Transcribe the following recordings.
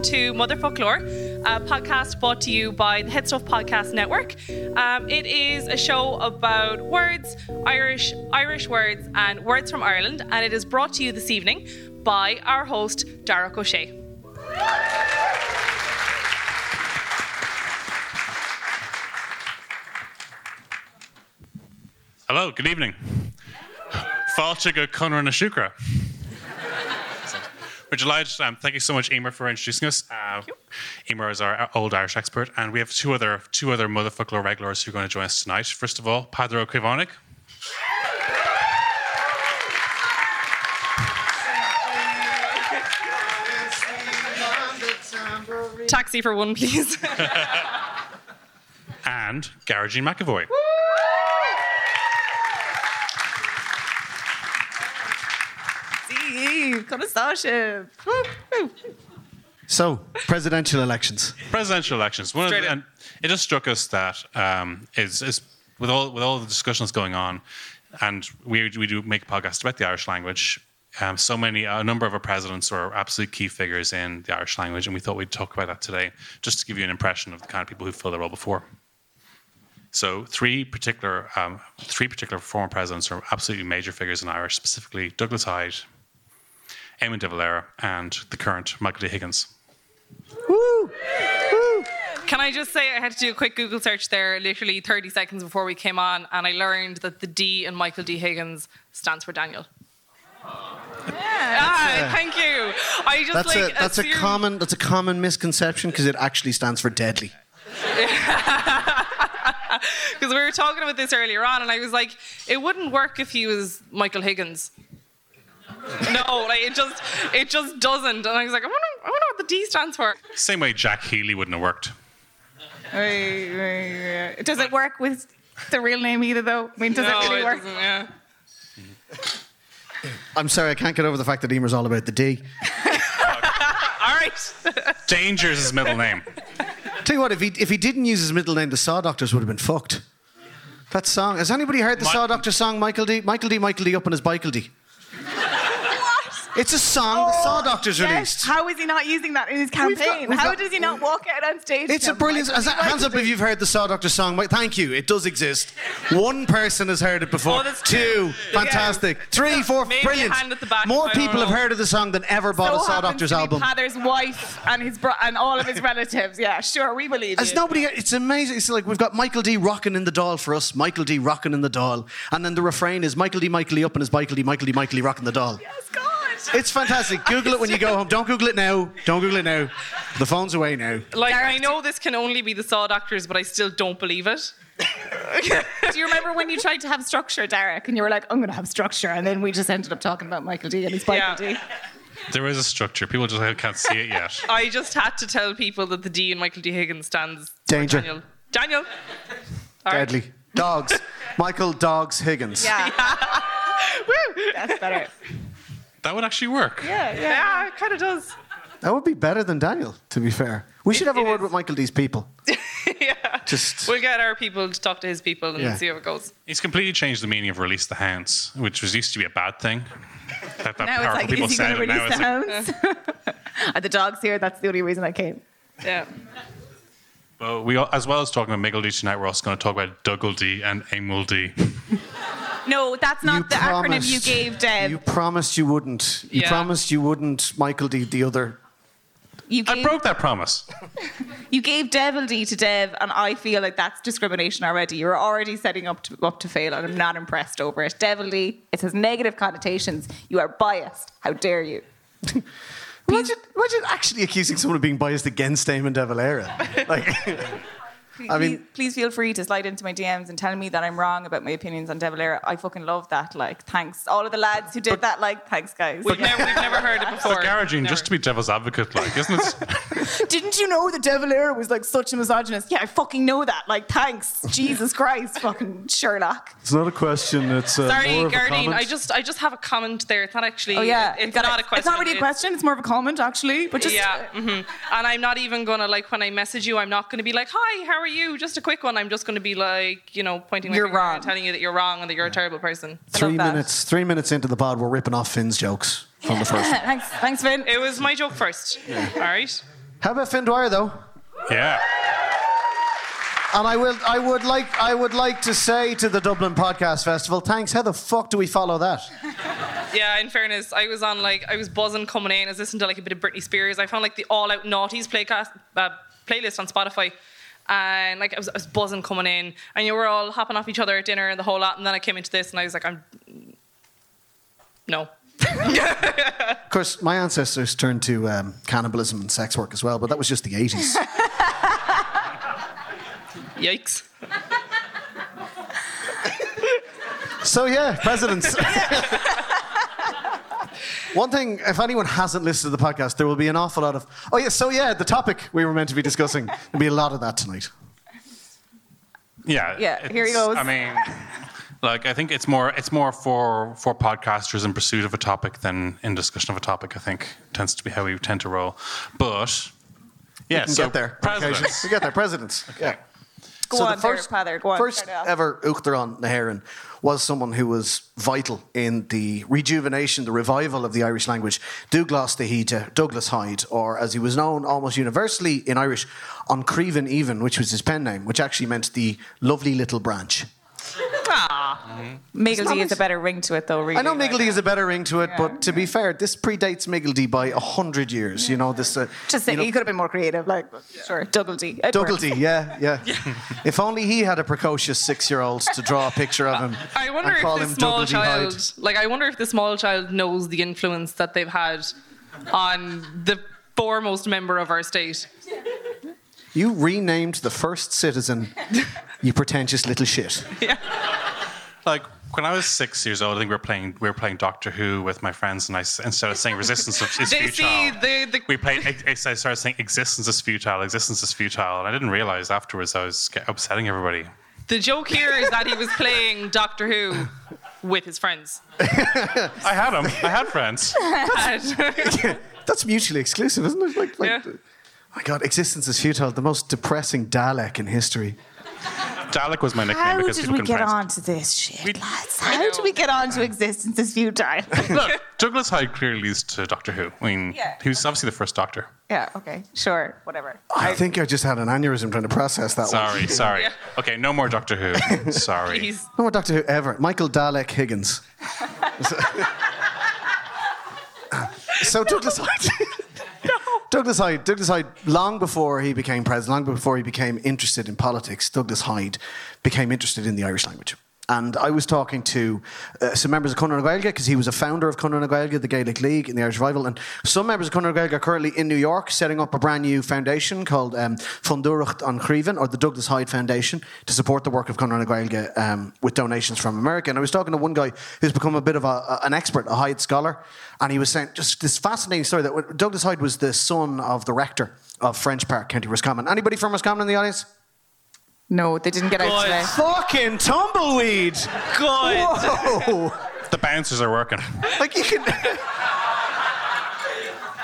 welcome to Motherfoclóir, a podcast brought to you by the HeadStuff Podcast Network. Um, it is a show about words, Irish, Irish words, and words from Ireland, and it is brought to you this evening by our host, Darach Ó Séaghdha. Hello, good evening. Fáilte go Conran na Shukra. We're delighted. Um, thank you so much, Éimear, for introducing us. Uh, Éimear is our old Irish expert, and we have two other two other Motherfoclóir regulars who are going to join us tonight. First of all, Peadar Krivonik. Taxi for one, please. and Gearóidín McEvoy. Steve, Conastaship. So, presidential elections. Presidential elections. One of the, and it just struck us that um, is, is with all with all the discussions going on, and we we do make a podcast about the Irish language. Um, so many, a number of our presidents are absolute key figures in the Irish language, and we thought we'd talk about that today, just to give you an impression of the kind of people who filled the role before. So, three particular, um, three particular former presidents are absolutely major figures in Irish, specifically Douglas Hyde, Eamon de Valera, and the current Michael D. Higgins. Woo! Woo! Can I just say I had to do a quick Google search there, literally 30 seconds before we came on, and I learned that the D in Michael D. Higgins stands for Daniel. Yeah. Ah, thank you. I just That's like a that's a common that's a common misconception because it actually stands for deadly. because we were talking about this earlier on, and I was like, it wouldn't work if he was Michael Higgins. no, like it just it just doesn't. And I was like, I wonder, I wonder what the D stands for. Same way Jack Healy wouldn't have worked. Does it work with the real name either, though? I mean, does no, it really it work? doesn't, yeah. I'm sorry, I can't get over the fact that Éimear's all about the D. All right. Danger's his middle name. Tell you what, if he if he didn't use his middle name, the Saw Doctors would have been fucked. That song. Has anybody heard the Mi- Saw Doctor song, Michael D? Michael D, Michael D up on his Michael D. It's a song oh, the Saw Doctors Yes. released. How is he not using that in his campaign? we've How got- does he not walk out on stage? It's a brilliant. Michael Has D, that- hands up if you've heard the Saw Doctor song. Mi- Thank you. It does exist. One person has heard it before. Oh, that's Two, fantastic. Three, four, Maybe brilliant. hand at the back, More people don't have heard of the song than ever bought so a Saw happens Doctors to be album. Peadar's wife and his bro- and all of his relatives. Yeah, sure, we believe As you. nobody, it's amazing. It's like we've got Michael D rocking in the doll for us, Michael D rocking in the doll, and then the refrain is Michael D, Michael D up and his Michael D, Michael D, Michael D rocking the doll. Yes, God. It's fantastic. Google it when you go home. Don't Google it now. Don't Google it now. The phone's away now. Like I know this can only be the Saw Doctors, but I still don't believe it. Do you remember when you tried to have structure, Derek, and you were like, "I'm going to have structure," and then we just ended up talking about Michael D and his Michael Yeah. D. There is a structure. People just can't see it yet. I just had to tell people that the D in Michael D. Higgins stands Danger. for Daniel. Daniel. All right. Deadly. Dogs. Michael Dogs Higgins. Yeah, Woo. that's better. That would actually work. Yeah, yeah. Yeah, it kind of does. That would be better than Daniel, to be fair. We should have a word is. with Michael D's people. yeah. Just. We'll get our people to talk to his people and Yeah. see how it goes. He's completely changed the meaning of release the hounds, which was used to be a bad thing. That, that Now it's powerful like, people is he said going to it. Now release the it's like, hounds? Are the dogs here? That's the only reason I came. Yeah. well, we, all- as well as talking about Miggle D tonight, we're also going to talk about Dougal D and Emil D. No, that's not You the acronym you gave Dev. You promised you wouldn't. You Yeah. promised you wouldn't, Michael D, the other. You I broke that promise. you gave Devil D to Dev, and I feel like that's discrimination already. You're already setting up to, up to fail, and I'm not impressed over it. Devil D, it has negative connotations. You are biased. How dare you? Imagine, imagine actually accusing someone of being biased against Damon De Valera. Like, I mean- please, please feel free to slide into my DMs and tell me that I'm wrong about my opinions on De Valera. I fucking love that. Like, thanks. All of the lads who did that, like, thanks, guys. We've never, we've never heard it before. But Gearóidín, Never. just to be devil's advocate, like, isn't it? Didn't you know that De Valera was like such a misogynist? Yeah, I fucking know that. Like, thanks. Jesus Christ, fucking Sherlock. it's not a question. It's uh, Sorry, more Gearóidín. I just, I just have a comment there. It's not actually. Oh yeah, it's You gotta- not a question. It's not really a question. It's more of a comment, actually. But just yeah, hmm and I'm not even gonna like when I message you. I'm not gonna be like, "Hi, how are you?" Just a quick one. I'm just gonna be like, you know, pointing my You're finger wrong. and telling you that you're wrong and that you're a terrible person. Three that. minutes. Three minutes into the pod, we're ripping off Finn's jokes. from the first. one. thanks, thanks, Finn. It was my joke first. Yeah. All right. How about Finn Dwyer though? Yeah. And I will, I would like, I would like to say to the Dublin Podcast Festival, thanks. How the fuck do we follow that? Yeah, in fairness, I was on like I was buzzing coming in. I was listening to like a bit of Britney Spears. I found like the All Out Naughties playcast, uh, playlist on Spotify, and like I was, I was buzzing coming in, and you were all hopping off each other at dinner and the whole lot. And then I came into this, and I was like, I'm no. Of course, my ancestors turned to um, cannibalism and sex work as well, but that was just the 80s. Yikes. so yeah, presidents. One thing, if anyone hasn't listened to the podcast, there will be an awful lot of. Oh yeah, so yeah, the topic we were meant to be discussing. There'll be a lot of that tonight. Yeah. Yeah, here he it's- goes. I mean, like I think it's more it's more for for podcasters in pursuit of a topic than in discussion of a topic. I think tends to be how we tend to roll. But yeah, We can so get there. Presidents. We get there. Presidents. Yeah. Go so on, the first, there, Father. Go on. first start it off. ever Uachtarán na hÉireann was someone who was vital in the rejuvenation, the revival of the Irish language. Dubhghlas de hÍde, Douglas Hyde, or as he was known almost universally in Irish, on Craoibhín Aoibhinn, which was his pen name, which actually meant the lovely little branch. Miggledy is a better ring to it, though. Really. I know Miggledy is a better ring to it, but to be fair, this predates Miggledy by a hundred years. You know this. Uh, Just you saying, know, you could have been more creative. Like, sure, Dougledy. It works. Dougledy, yeah, yeah. if only he had a precocious six-year-old to draw a picture of him. I wonder and if call the him small child, Hyde. like, I wonder if the small child knows the influence that they've had on the foremost member of our state. You renamed the first citizen, you pretentious little shit. Yeah. Like when I was six years old, I think we were playing we were playing Doctor Who with my friends, and I s- instead of saying resistance is They futile, see the- the- we played. I I started saying existence is futile, existence is futile, and I didn't realize afterwards I was upsetting everybody. The joke here is that he was playing Doctor Who with his friends. I had them. I had friends. And- That's mutually exclusive, isn't it? Like, like Yeah. My God, existence is futile. The most depressing Dalek in history. Dalek was my nickname How because did people we couldn't get pronounce on to this shit, We- lads? How know. did we get on to existence is futile? Look, Douglas Hyde clearly leads to Doctor Who. I mean, Yeah. he was obviously the first Doctor. yeah, okay, sure, whatever. I think I just had an aneurysm trying to process that one. Sorry, sorry. Yeah. Okay, no more Doctor Who. Sorry. He's No more Doctor Who ever. Michael Dalek Higgins. so Douglas Hyde. Douglas Hyde. Douglas Hyde. Long before he became president, long before he became interested in politics, Douglas Hyde became interested in the Irish language. And I was talking to uh, some members of Conradh na Gaeilge because he was a founder of Conradh na Gaeilge, the Gaelic League in the Irish Revival. And some members of Conradh na Gaeilge are currently in New York setting up a brand new foundation called um, Fondúireacht an Chraoibhín, or the Douglas Hyde Foundation, to support the work of Conradh na Gaeilge um, with donations from America. And I was talking to one guy who's become a bit of a, a- an expert, a Hyde scholar, and he was saying just this fascinating story that Douglas Hyde was the son of the rector of Frenchpark, County Roscommon. Anybody from Roscommon in the audience? No, they didn't get out Good. today. Fucking tumbleweed! God! Whoa! The bouncers are working. Like you can.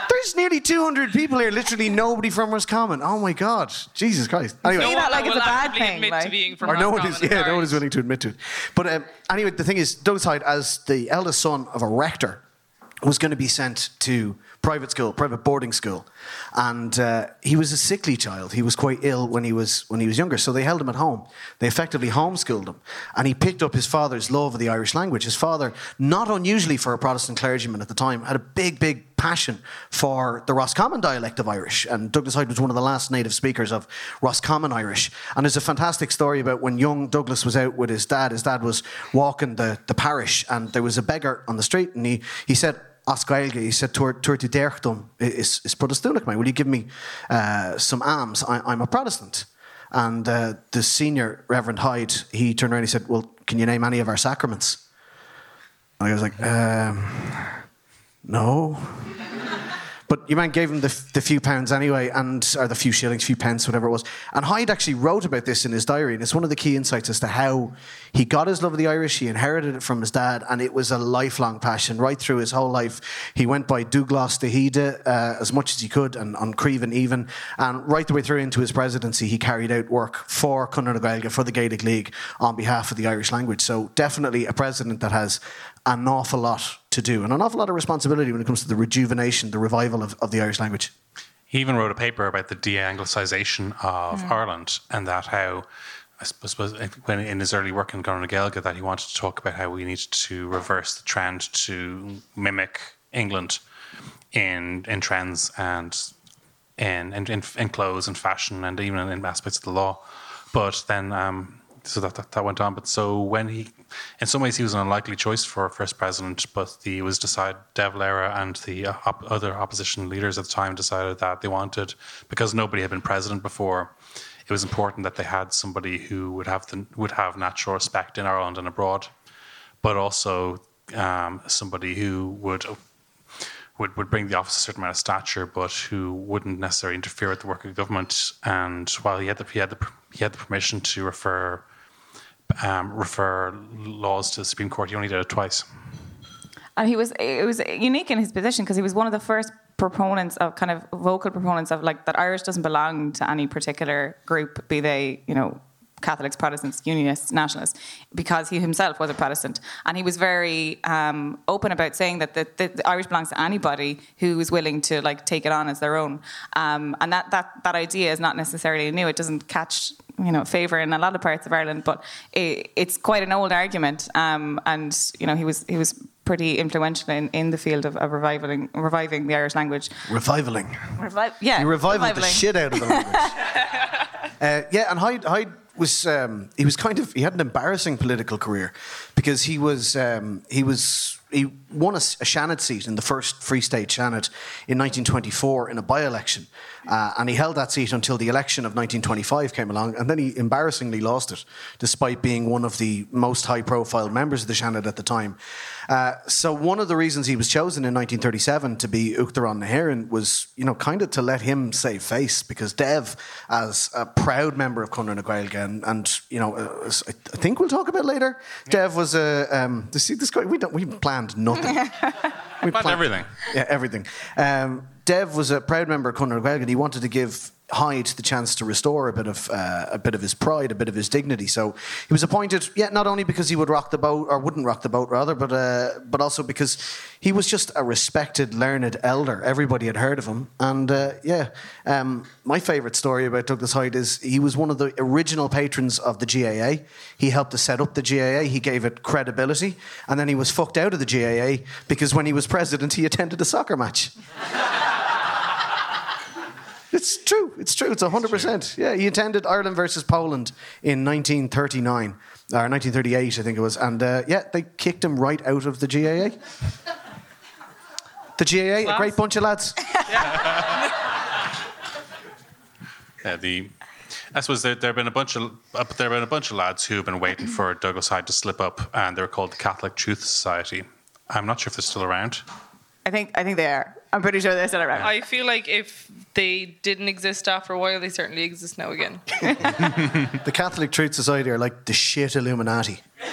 There's nearly 200 people here, literally nobody from Roscommon. Oh my God. Jesus Christ. Anyway. See that like it's a will bad actively thing, admit like- to being from or no one Roscommon is, yeah, no one is willing to admit to it. But um, anyway, the thing is, Douglas Hyde, as the eldest son of a rector, was going to be sent to private school, private boarding school, and uh, he was a sickly child. He was quite ill when he was when he was younger, so they held him at home. They effectively homeschooled him, and he picked up his father's love of the Irish language. His father, not unusually for a Protestant clergyman at the time, had a big, big passion for the Roscommon dialect of Irish, and Douglas Hyde was one of the last native speakers of Roscommon Irish. And there's a fantastic story about when young Douglas was out with his dad. His dad was walking the, the parish, and there was a beggar on the street, and he, he said, Oscailge, he said, Tuair tu deirchtum is, is Protestantach, man. Will you give me uh, some alms? I, I'm a Protestant. And uh, the senior Reverend Hyde, he turned around and he said, Well, can you name any of our sacraments? And I was like, um, No. But your man gave him the, the few pounds anyway, and or the few shillings, few pence, whatever it was. And Hyde actually wrote about this in his diary, and it's one of the key insights as to how he got his love of the Irish. He inherited it from his dad, and it was a lifelong passion right through his whole life. He went by Dubhghlas de hÍde uh, as much as he could, and on Craoibhín Aoibhinn, and right the way through into his presidency, he carried out work for Conradh na Gaeilge, for the Gaelic League, on behalf of the Irish language. So definitely a president that has an awful lot to do and an awful lot of responsibility when it comes to the rejuvenation, the revival of, of the Irish language. He even wrote a paper about the de Anglicisation of Ireland and that how, I suppose, when in his early work in Conradh na Gaeilge, that he wanted to talk about how we needed to reverse the trend to mimic England in in trends and in in, in, in clothes and fashion and even in, aspects of the law. But then, um, so that, that that went on. But so when he, in some ways, he was an unlikely choice for first president. But the it was decided De Valera and the op- other opposition leaders at the time decided that they wanted because nobody had been president before. It was important that they had somebody who would have the, would have natural respect in Ireland and abroad, but also um, somebody who would would, would bring the office a certain amount of stature, but who wouldn't necessarily interfere with the work of government. And while he had the he had the he had the permission to refer um, refer laws to the Supreme Court, he only did it twice. and he was it was unique in his position because he was one of the first proponents of kind of vocal proponents of like that Irish doesn't belong to any particular group, be they you know Catholics, Protestants, Unionists, Nationalists, because he himself was a Protestant, and he was very um, open about saying that the, the, the, Irish belongs to anybody who is willing to like take it on as their own, um, and that that that idea is not necessarily new. It doesn't catch you know favor in a lot of parts of Ireland, but it, it's quite an old argument, um, and you know he was he was pretty influential in, in the field of, of reviving reviving the Irish language. Revivaling. Revi- yeah, You revivaled the shit out of the language. uh, yeah, and Hyde, Hyde was um, he was kind of he had an embarrassing political career because he was um, he was he won a, a Seanad seat in the first Free State Seanad in 1924 in a by-election, uh, and he held that seat until the election of 1925 came along, and then he embarrassingly lost it, despite being one of the most high-profile members of the Seanad at the time. Uh, so one of the reasons he was chosen in 1937 to be Uachtaráin na hÉireann was, you know, kind of to let him save face because Dev, as a proud member of Conradh na Gaeilge, and, and you know, uh, I think we'll talk about later, Dev was a um, this, this guy. We don't we planned nothing. we Planned everything. Yeah, everything. Um, Dev was a proud member of Conradh na and he wanted to give Hyde the chance to restore a bit of uh, a bit of his pride, a bit of his dignity. So he was appointed, yeah, not only because he would rock the boat or wouldn't rock the boat rather, but uh, but also because he was just a respected, learned elder. Everybody had heard of him, and uh, yeah, um, my favourite story about Douglas Hyde is he was one of the original patrons of the GAA. He helped to set up the GAA. He gave it credibility, and then he was fucked out of the GAA because when he was president, he attended a soccer match. It's true. It's true. It's 100%. Yeah, he attended Ireland versus Poland in 1939, or 1938, I think it was. And uh, yeah, they kicked him right out of the GAA. The GAA, a great bunch of lads. Yeah, the I suppose there there have been a bunch of uh, there have been a bunch of lads who have been waiting for Douglas Hyde to slip up, and they're called the Catholic Truth Society. I'm not sure if they're still around. I think I think they are. I'm pretty sure they're still around. I feel like if they didn't exist after a while, they certainly exist now again. The Catholic Truth Society are like the shit Illuminati.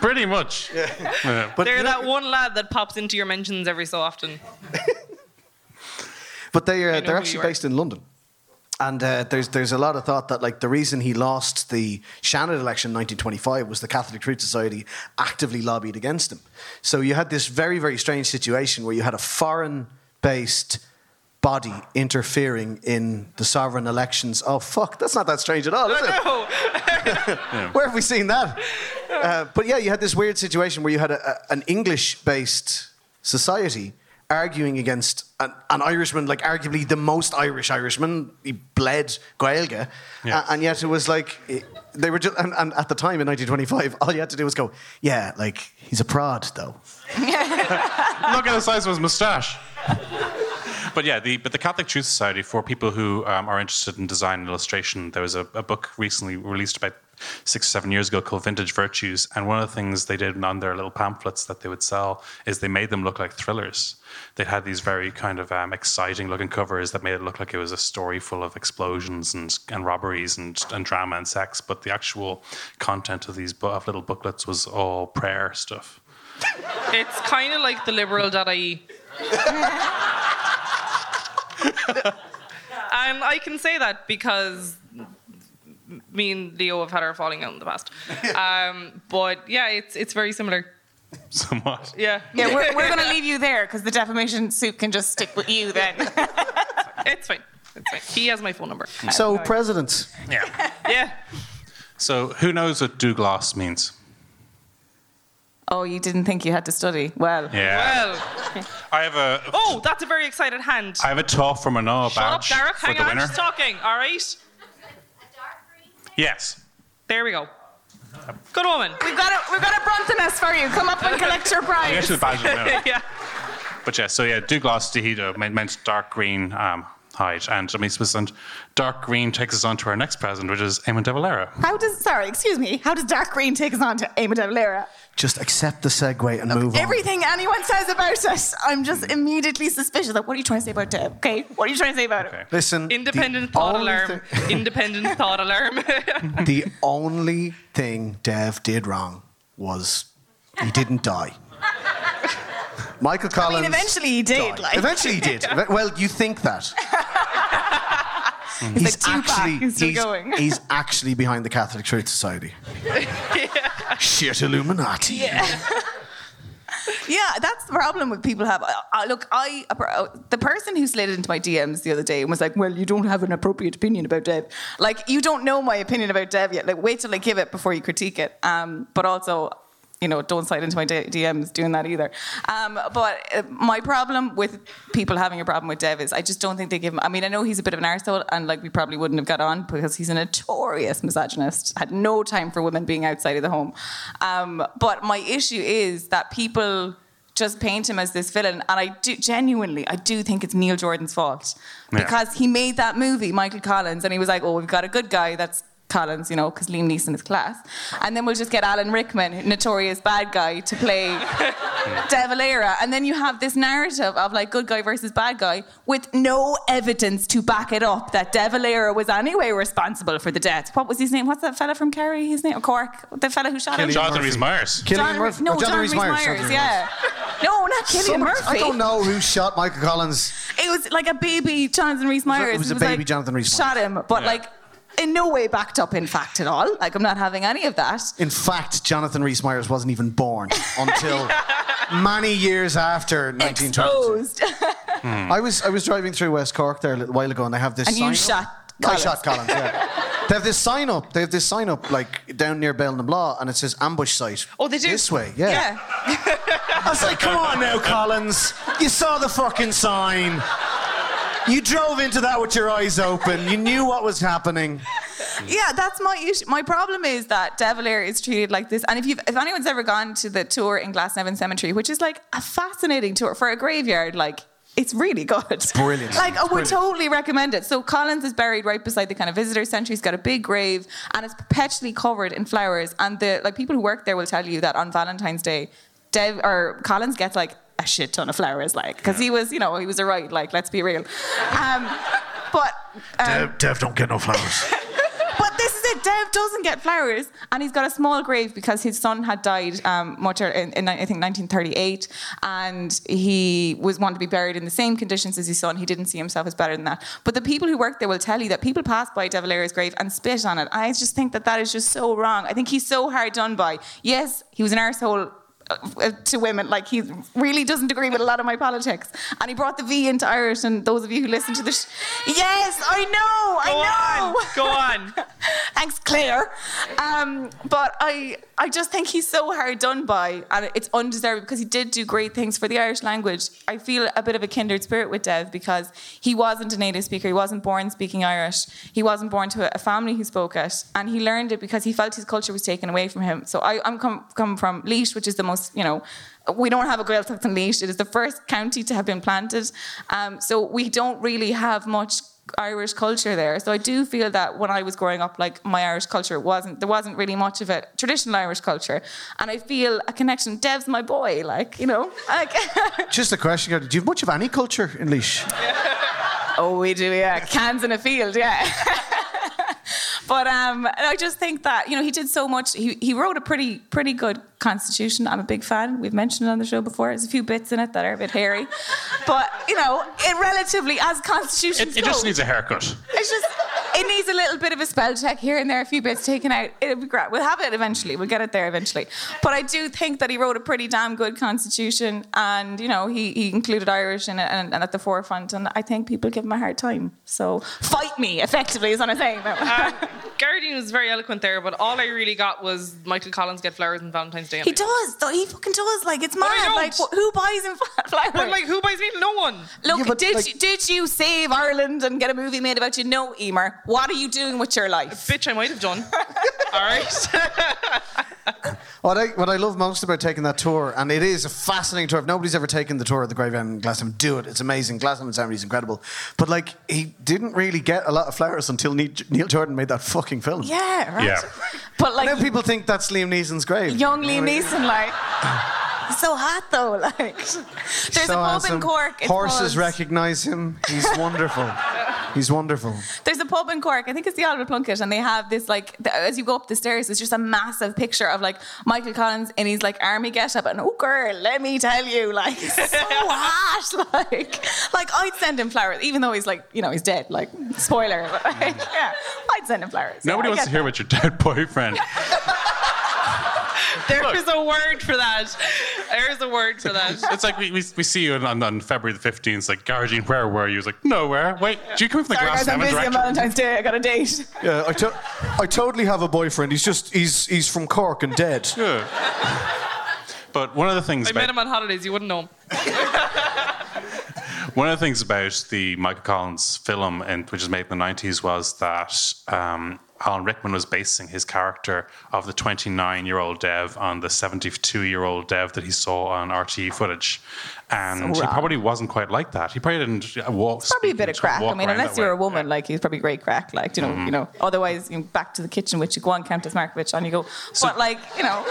Pretty much. Yeah. But, They're you know- that one lad that pops into your mentions every so often. But they uh, know are, they're actually based in London. And uh, there's there's a lot of thought that like the reason he lost the Seanad election in 1925 was the Catholic Truth Society actively lobbied against him. So you had this very very strange situation where you had a foreign based body interfering in the sovereign elections. Oh fuck, that's not that strange at all, is it? No, Where have we seen that? Uh, but yeah, you had this weird situation where you had a, a, an English based society arguing against an, an Irishman, like arguably the most Irish Irishman. He bled Gaeilge. Yeah. A- and yet it was like, they were just, and, and at the time in 1925, all you had to do was go, yeah, like, he's a prod though. Look at the size of his moustache. But yeah, the but the Catholic Truth Society for people who um, are interested in design and illustration, there was a, a book recently released about six or seven years ago called Vintage Virtues, and one of the things they did on their little pamphlets that they would sell is they made them look like thrillers. They had these very kind of um, exciting looking covers that made it look like it was a story full of explosions and, and robberies and, and drama and sex, but the actual content of these bu- of little booklets was all prayer stuff. it's kind of like the liberal.ie. and I can say that because me and Leo have had our falling out in the past. Um, but yeah, it's it's very similar. somewhat. Yeah. Yeah, we're, we're going to leave you there because the defamation suit can just stick with you then. It's fine. It's fine. He has my phone number. So, presidents. Yeah. Yeah. So who knows what douglas means? oh, you didn't think you had to study? Well, Yeah. Well. I have a Oh, that's a very excited hand. I have a talk from an badge Shut up, Derek. for Hang the on. winner. She's talking. All right. Yes. There we go. Good woman. we've got a, we've got a Brontонess for you. Come up and collect your I prize. guess the badge now. yeah. But yeah, so yeah, douglas Dehida meant, meant dark green um, hide, and I mean, and dark green takes us on to our next present, which is Eamon de Valera. How does, sorry, excuse me, how does Dark Green take us on to Eamon de Valera? Just accept the segue and move on. Everything anyone says about us, I'm just immediately suspicious. Like, what are you trying to say about Dev? Okay, what are you trying to say about Okay. it? Listen, Independent thought alarm. thi- Independent thought alarm. the only thing Dev did wrong was he didn't die. Michael Collins. I Collins. mean, eventually he did. died. Like, Eventually he did. Eve- Well, you think that. He's like Tupac, he's still going. he's actually behind the Catholic Church Society. Shit Illuminati. Yeah, yeah, that's the problem with people have. I, I- look, I the person who slid into my DMs the other day and was like, "Well, you don't have an appropriate opinion about Dev. Like, you don't know my opinion about Dev yet. Like, wait till I give it before you critique it." Um, but also. You know, don't slide into my DMs doing that either. Um, but uh, my problem with people having a problem with Dev is I just don't think they give him. I mean, I know he's a bit of an arsehole, and like we probably wouldn't have got on because he's a notorious misogynist. Had no time for women being outside of the home. Um, but my issue is that people just paint him as this villain. And I do genuinely, I do think it's Neil Jordan's fault. Yeah. Because he made that movie, Michael Collins, and he was like, oh, we've got a good guy that's Collins, you know, because Liam Neeson is class. And then we'll just get Alan Rickman, notorious bad guy, to play De Valera. And then you have this narrative of like good guy versus bad guy with no evidence to back it up that De Valera was anyway responsible for the death. What was his name? What's that fella from Kerry? His name? Cork? The fella who shot him? Cillian Jonathan Murphy. Rhys Myers. Killian John- Murphy. No, oh, John, John Rhys Rhys Myers. Yeah. No, not Killian Someone- Murphy. I don't know who shot Michael Collins. It was like a baby Jonathan Rhys Myers. it was a baby like, Jonathan Rhys Shot him, but Yeah. like in no way backed up in fact at all. Like I'm not having any of that. In fact, Jonathan Rhys Myers wasn't even born until many years after 1920. Exposed. Hmm. I was I was driving through West Cork there a little while ago, and they have this. And sign you shot I shot Collins. Yeah. they have this sign up. They have this sign up like down near Béal na Bláth, and it says ambush site. Oh, they do? This way, yeah. yeah. I was like, come on now, Collins. You saw the fucking sign. You drove into that with your eyes open. You knew what was happening. Yeah, that's my issue. My problem is that De Valera is treated like this. And if you've, if anyone's ever gone to the tour in Glasnevin Cemetery, which is like a fascinating tour for a graveyard, like it's really good. brilliant. Like I would totally recommend it. So Collins is buried right beside the kind of visitor centre. He's got a big grave and it's perpetually covered in flowers. And the like people who work there will tell you that on Valentine's Day, Dev or Collins gets like a shit ton of flowers, like because he was, you know, he was a right. Like let's be real. Um, but um, Dev don't get no flowers. but this is it. Dev doesn't get flowers, and he's got a small grave because his son had died um, much ear- in, in I think 1938, and he was wanted to be buried in the same conditions as his son. He didn't see himself as better than that. But the people who work there will tell you that people pass by De Valera's grave and spit on it. I just think that that is just so wrong. I think he's so hard done by. Yes, he was an arsehole Uh, to women. Like he really doesn't agree with a lot of my politics, and he brought the V into Irish. And those of you who listen to the, sh- yes, I know, Go I know. on. Go on. Thanks, Claire. Um, but I, I just think he's so hard done by, and it's undeserved because he did do great things for the Irish language. I feel a bit of a kindred spirit with Dev because he wasn't a native speaker. He wasn't born speaking Irish. He wasn't born to a, family who spoke it, and he learned it because he felt his culture was taken away from him. So I, I'm come, come from Laois, which is the most, you know. We don't have a Gaeltacht in Laois. It is the first county to have been planted. Um, so we don't really have much Irish culture there. So I do feel that when I was growing up, like my Irish culture wasn't there wasn't really much of it traditional Irish culture, and I feel a connection. Dev's my boy, like you know, like Just a question, do you have much of any culture in Laois? oh we do, yeah, cans in a field, yeah. But um, I just think that you know he did so much. He, he wrote a pretty pretty good constitution. I'm a big fan. We've mentioned it on the show before. There's a few bits in it that are a bit hairy, but you know, it relatively as Constitution. It, it go, just needs a haircut. It's just it needs a little bit of a spell check here and there, a few bits taken out. It'll be great. We'll have it eventually. We'll get it there eventually. But I do think that he wrote a pretty damn good constitution, and you know he, he included Irish in it and, and at the forefront. And I think people give him a hard time. So fight me, effectively, is what I'm saying. Um, Gearóidín was very eloquent there, but all I really got was Michael Collins get flowers on Valentine's Day. He does, though. He fucking does. Like it's I mad. don't. Like wh- who buys him flowers? But like, who buys me? No one. Look, Yeah, but, did like- you, did you save Ireland and get a movie made about you? No, Éimear. What are you doing with your life? Bitch, I might have done. all right. What I, what I love most about taking that tour, and it is a fascinating tour. If nobody's ever taken the tour of the Graveyard in Glastonbury, do it. It's amazing. Glastonbury Ceremony is incredible. But like, he didn't really get a lot of flowers until Neil Jordan made that fucking film. Yeah, right. Yeah. But like, Now people think that's Liam Neeson's grave. young Liam Neeson, like, he's so hot though. Like, there's So a pub handsome. in Cork. it's Horses called- recognize him. He's wonderful. He's wonderful. There's a pub in Cork. I think it's the Oliver Plunkett, and they have this like the, as you go up the stairs, it's just a massive picture of like Michael Collins in his like army getup, and oh girl, let me tell you, like so hot, like like I'd send him flowers, even though he's like you know he's dead, like spoiler, but like, mm. yeah, I'd send him flowers. Nobody Yeah, wants to hear that. about your dead boyfriend. There is a word for that. There's a word for that. It's like we, we, we see you on, on February the 15th. It's like, Gearóidín, where were you? It's like, nowhere. Wait, do you come from the Sorry glass guys, I'm Heaven busy on? Valentine's Day. I got a date. Yeah, I, to- I totally have a boyfriend. He's just he's he's from Cork and dead. Yeah. But one of the things I about met him on holidays. You wouldn't know him. One of the things about the Michael Collins film, and which was made in the 90s, was that um, Alan Rickman was basing his character of the 29 year old Dev on the 72 year old Dev that he saw on RTE footage. And So he probably wasn't quite like that. He probably didn't uh, walk. Probably a bit of crack. I mean, unless you're a way. woman, like he's probably great crack. Like you know, Mm-hmm. you know. Otherwise, you know, back to the kitchen which you go on Countess Markievicz and you go. but like you know,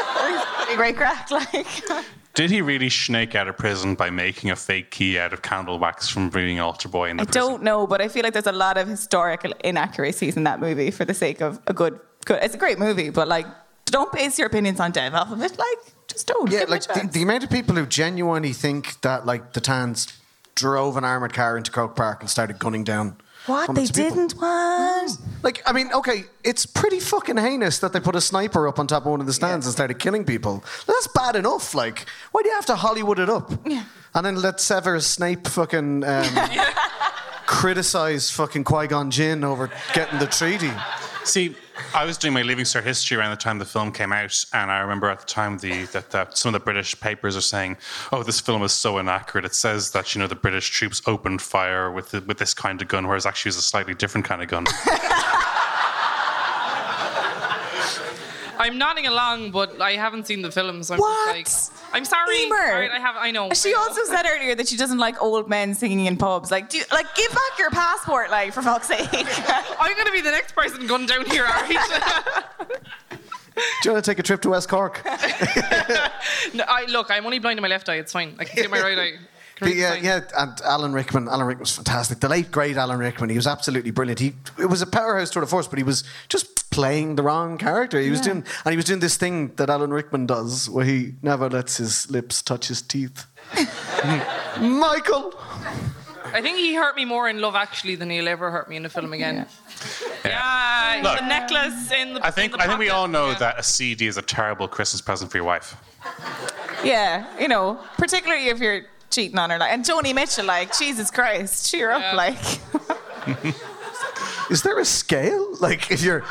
great crack. Like Did he really snake out of prison by making a fake key out of candle wax from being altar boy in the I prison? don't know, but I feel like there's a lot of historical inaccuracies in that movie for the sake of a good. good it's a great movie, but like, don't base your opinions on Dev off of it. Like, just don't. Yeah, like the, the amount of people who genuinely think that like the Tans drove an armored car into Croke Park and started gunning down. What they hundreds of people. didn't what? Like, I mean, okay, it's pretty fucking heinous that they put a sniper up on top of one of the stands and started killing people. That's bad enough. Like, why do you have to Hollywood it up? Yeah. And then let Severus Snape fucking um, criticize fucking Qui Gon Jinn over getting the treaty. See, I was doing my Leaving Cert history around the time the film came out, and I remember at the time the, that, that some of the British papers are saying, "Oh, this film is so inaccurate. It says that you know the British troops opened fire with the, with this kind of gun, whereas actually it was a slightly different kind of gun." I'm nodding along, but I haven't seen the film, so I'm What? just like, I'm sorry. Éimear. All right, I have. I know. She I know. also said earlier that she doesn't like old men singing in pubs. Like, do you, like give back your passport, like for fuck's sake. I'm gonna be the next person gunned down here. All right. Do you want to take a trip to West Cork? no, I look. I'm only blind in my left eye. It's fine. I can see my right eye. But yeah, yeah, and Alan Rickman. Alan Rickman was fantastic. The late great Alan Rickman. He was absolutely brilliant. He it was a powerhouse sort of force, but he was just playing the wrong character. He was doing, and he was doing this thing that Alan Rickman does, where he never lets his lips touch his teeth. Michael. I think he hurt me more in Love Actually than he'll ever hurt me in a film again. Yeah, Look. the necklace in the. I think the I think we all know Yeah. that a CD is a terrible Christmas present for your wife. yeah, you know, particularly if you're cheating on her. Like, and Joni Mitchell, like, Jesus Christ, cheer Yeah. up, like. Is there a scale? Like if you're,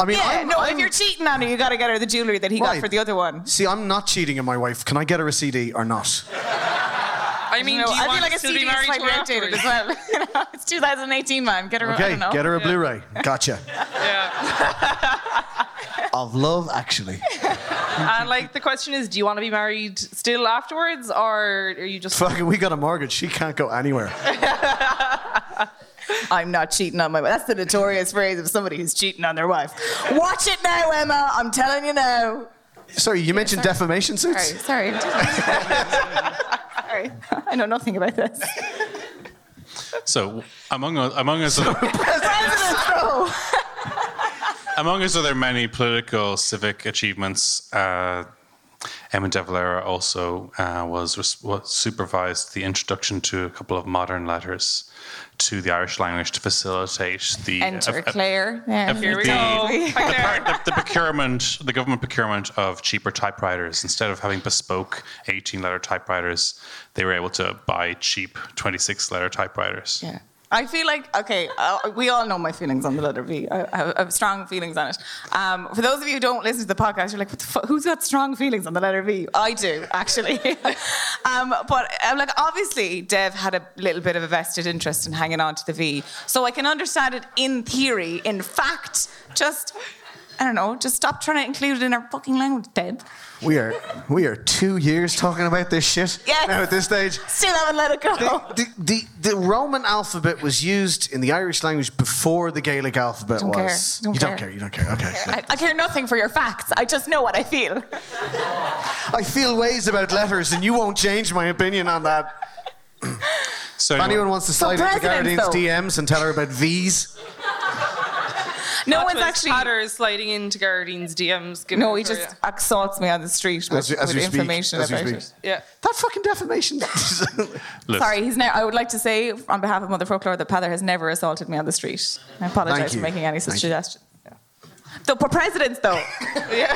I mean, Yeah, I'm, no, I'm- if you're cheating on her, you got to get her the jewelry that he got for the other one. See, I'm not cheating on my wife. Can I get her a CD or not? I mean, You do you I want feel like a to still CD be is married slightly outdated as well. You know, it's 2018, man. Get her. I Okay, don't know. get her a Yeah. Blu-ray. Gotcha. Yeah. Of Love, actually. and like the question is, do you want to be married still afterwards, or are you just? Fucking, we got a mortgage. She can't go anywhere. I'm not cheating on my wife. That's the notorious phrase of somebody who's cheating on their wife. Watch it now, Emma. I'm telling you now. Sorry, you mentioned defamation Sorry, suits. sorry. sorry. I know nothing about this. So among o- among us President among us other many political civic achievements. Uh, Eamon De Valera also uh, was, was supervised the introduction to a couple of modern letters to the Irish language to facilitate the Enter uh, uh, Claire. Yeah. Here we The- go. Hi, the, part- the, the procurement, the government procurement of cheaper typewriters. Instead of having bespoke 18 letter typewriters, they were able to buy cheap 26 letter typewriters. Yeah. I feel like, okay, uh, we all know my feelings on the letter V. I, I have, I have strong feelings on it. Um, for those of you who don't listen to the podcast, you're like, fu- who's got strong feelings on the letter V? I do, actually. um, but like, obviously, Dev had a little bit of a vested interest in hanging on to the V. So I can understand it in theory. In fact, just, I don't know, just stop trying to include it in our fucking language, Dev. We are we are two years talking about this shit Yes. now at this stage. Still haven't let it go. The, the, the, the Roman alphabet was used in the Irish language before the Gaelic alphabet Don't care. was. Don't you care. don't care. You don't care. Okay. I, I care nothing for your facts. I just know what I feel. I feel ways about letters, and you won't change my opinion on that. So If anyone wants to slide into presidents, Gearóidín's though. DMs and tell her about V's, No one's actually. actually. is sliding into Gearóidín's DMs. No, he just you. assaults me on the street with, As we- as with we speak, information as we about speak. it. Yeah. that fucking defamation. Sorry, he's now. I would like to say on behalf of Motherfoclóir that Peadar has never assaulted me on the street. I apologise for you. making any such Thank you. suggestion. So for presidents, though, okay.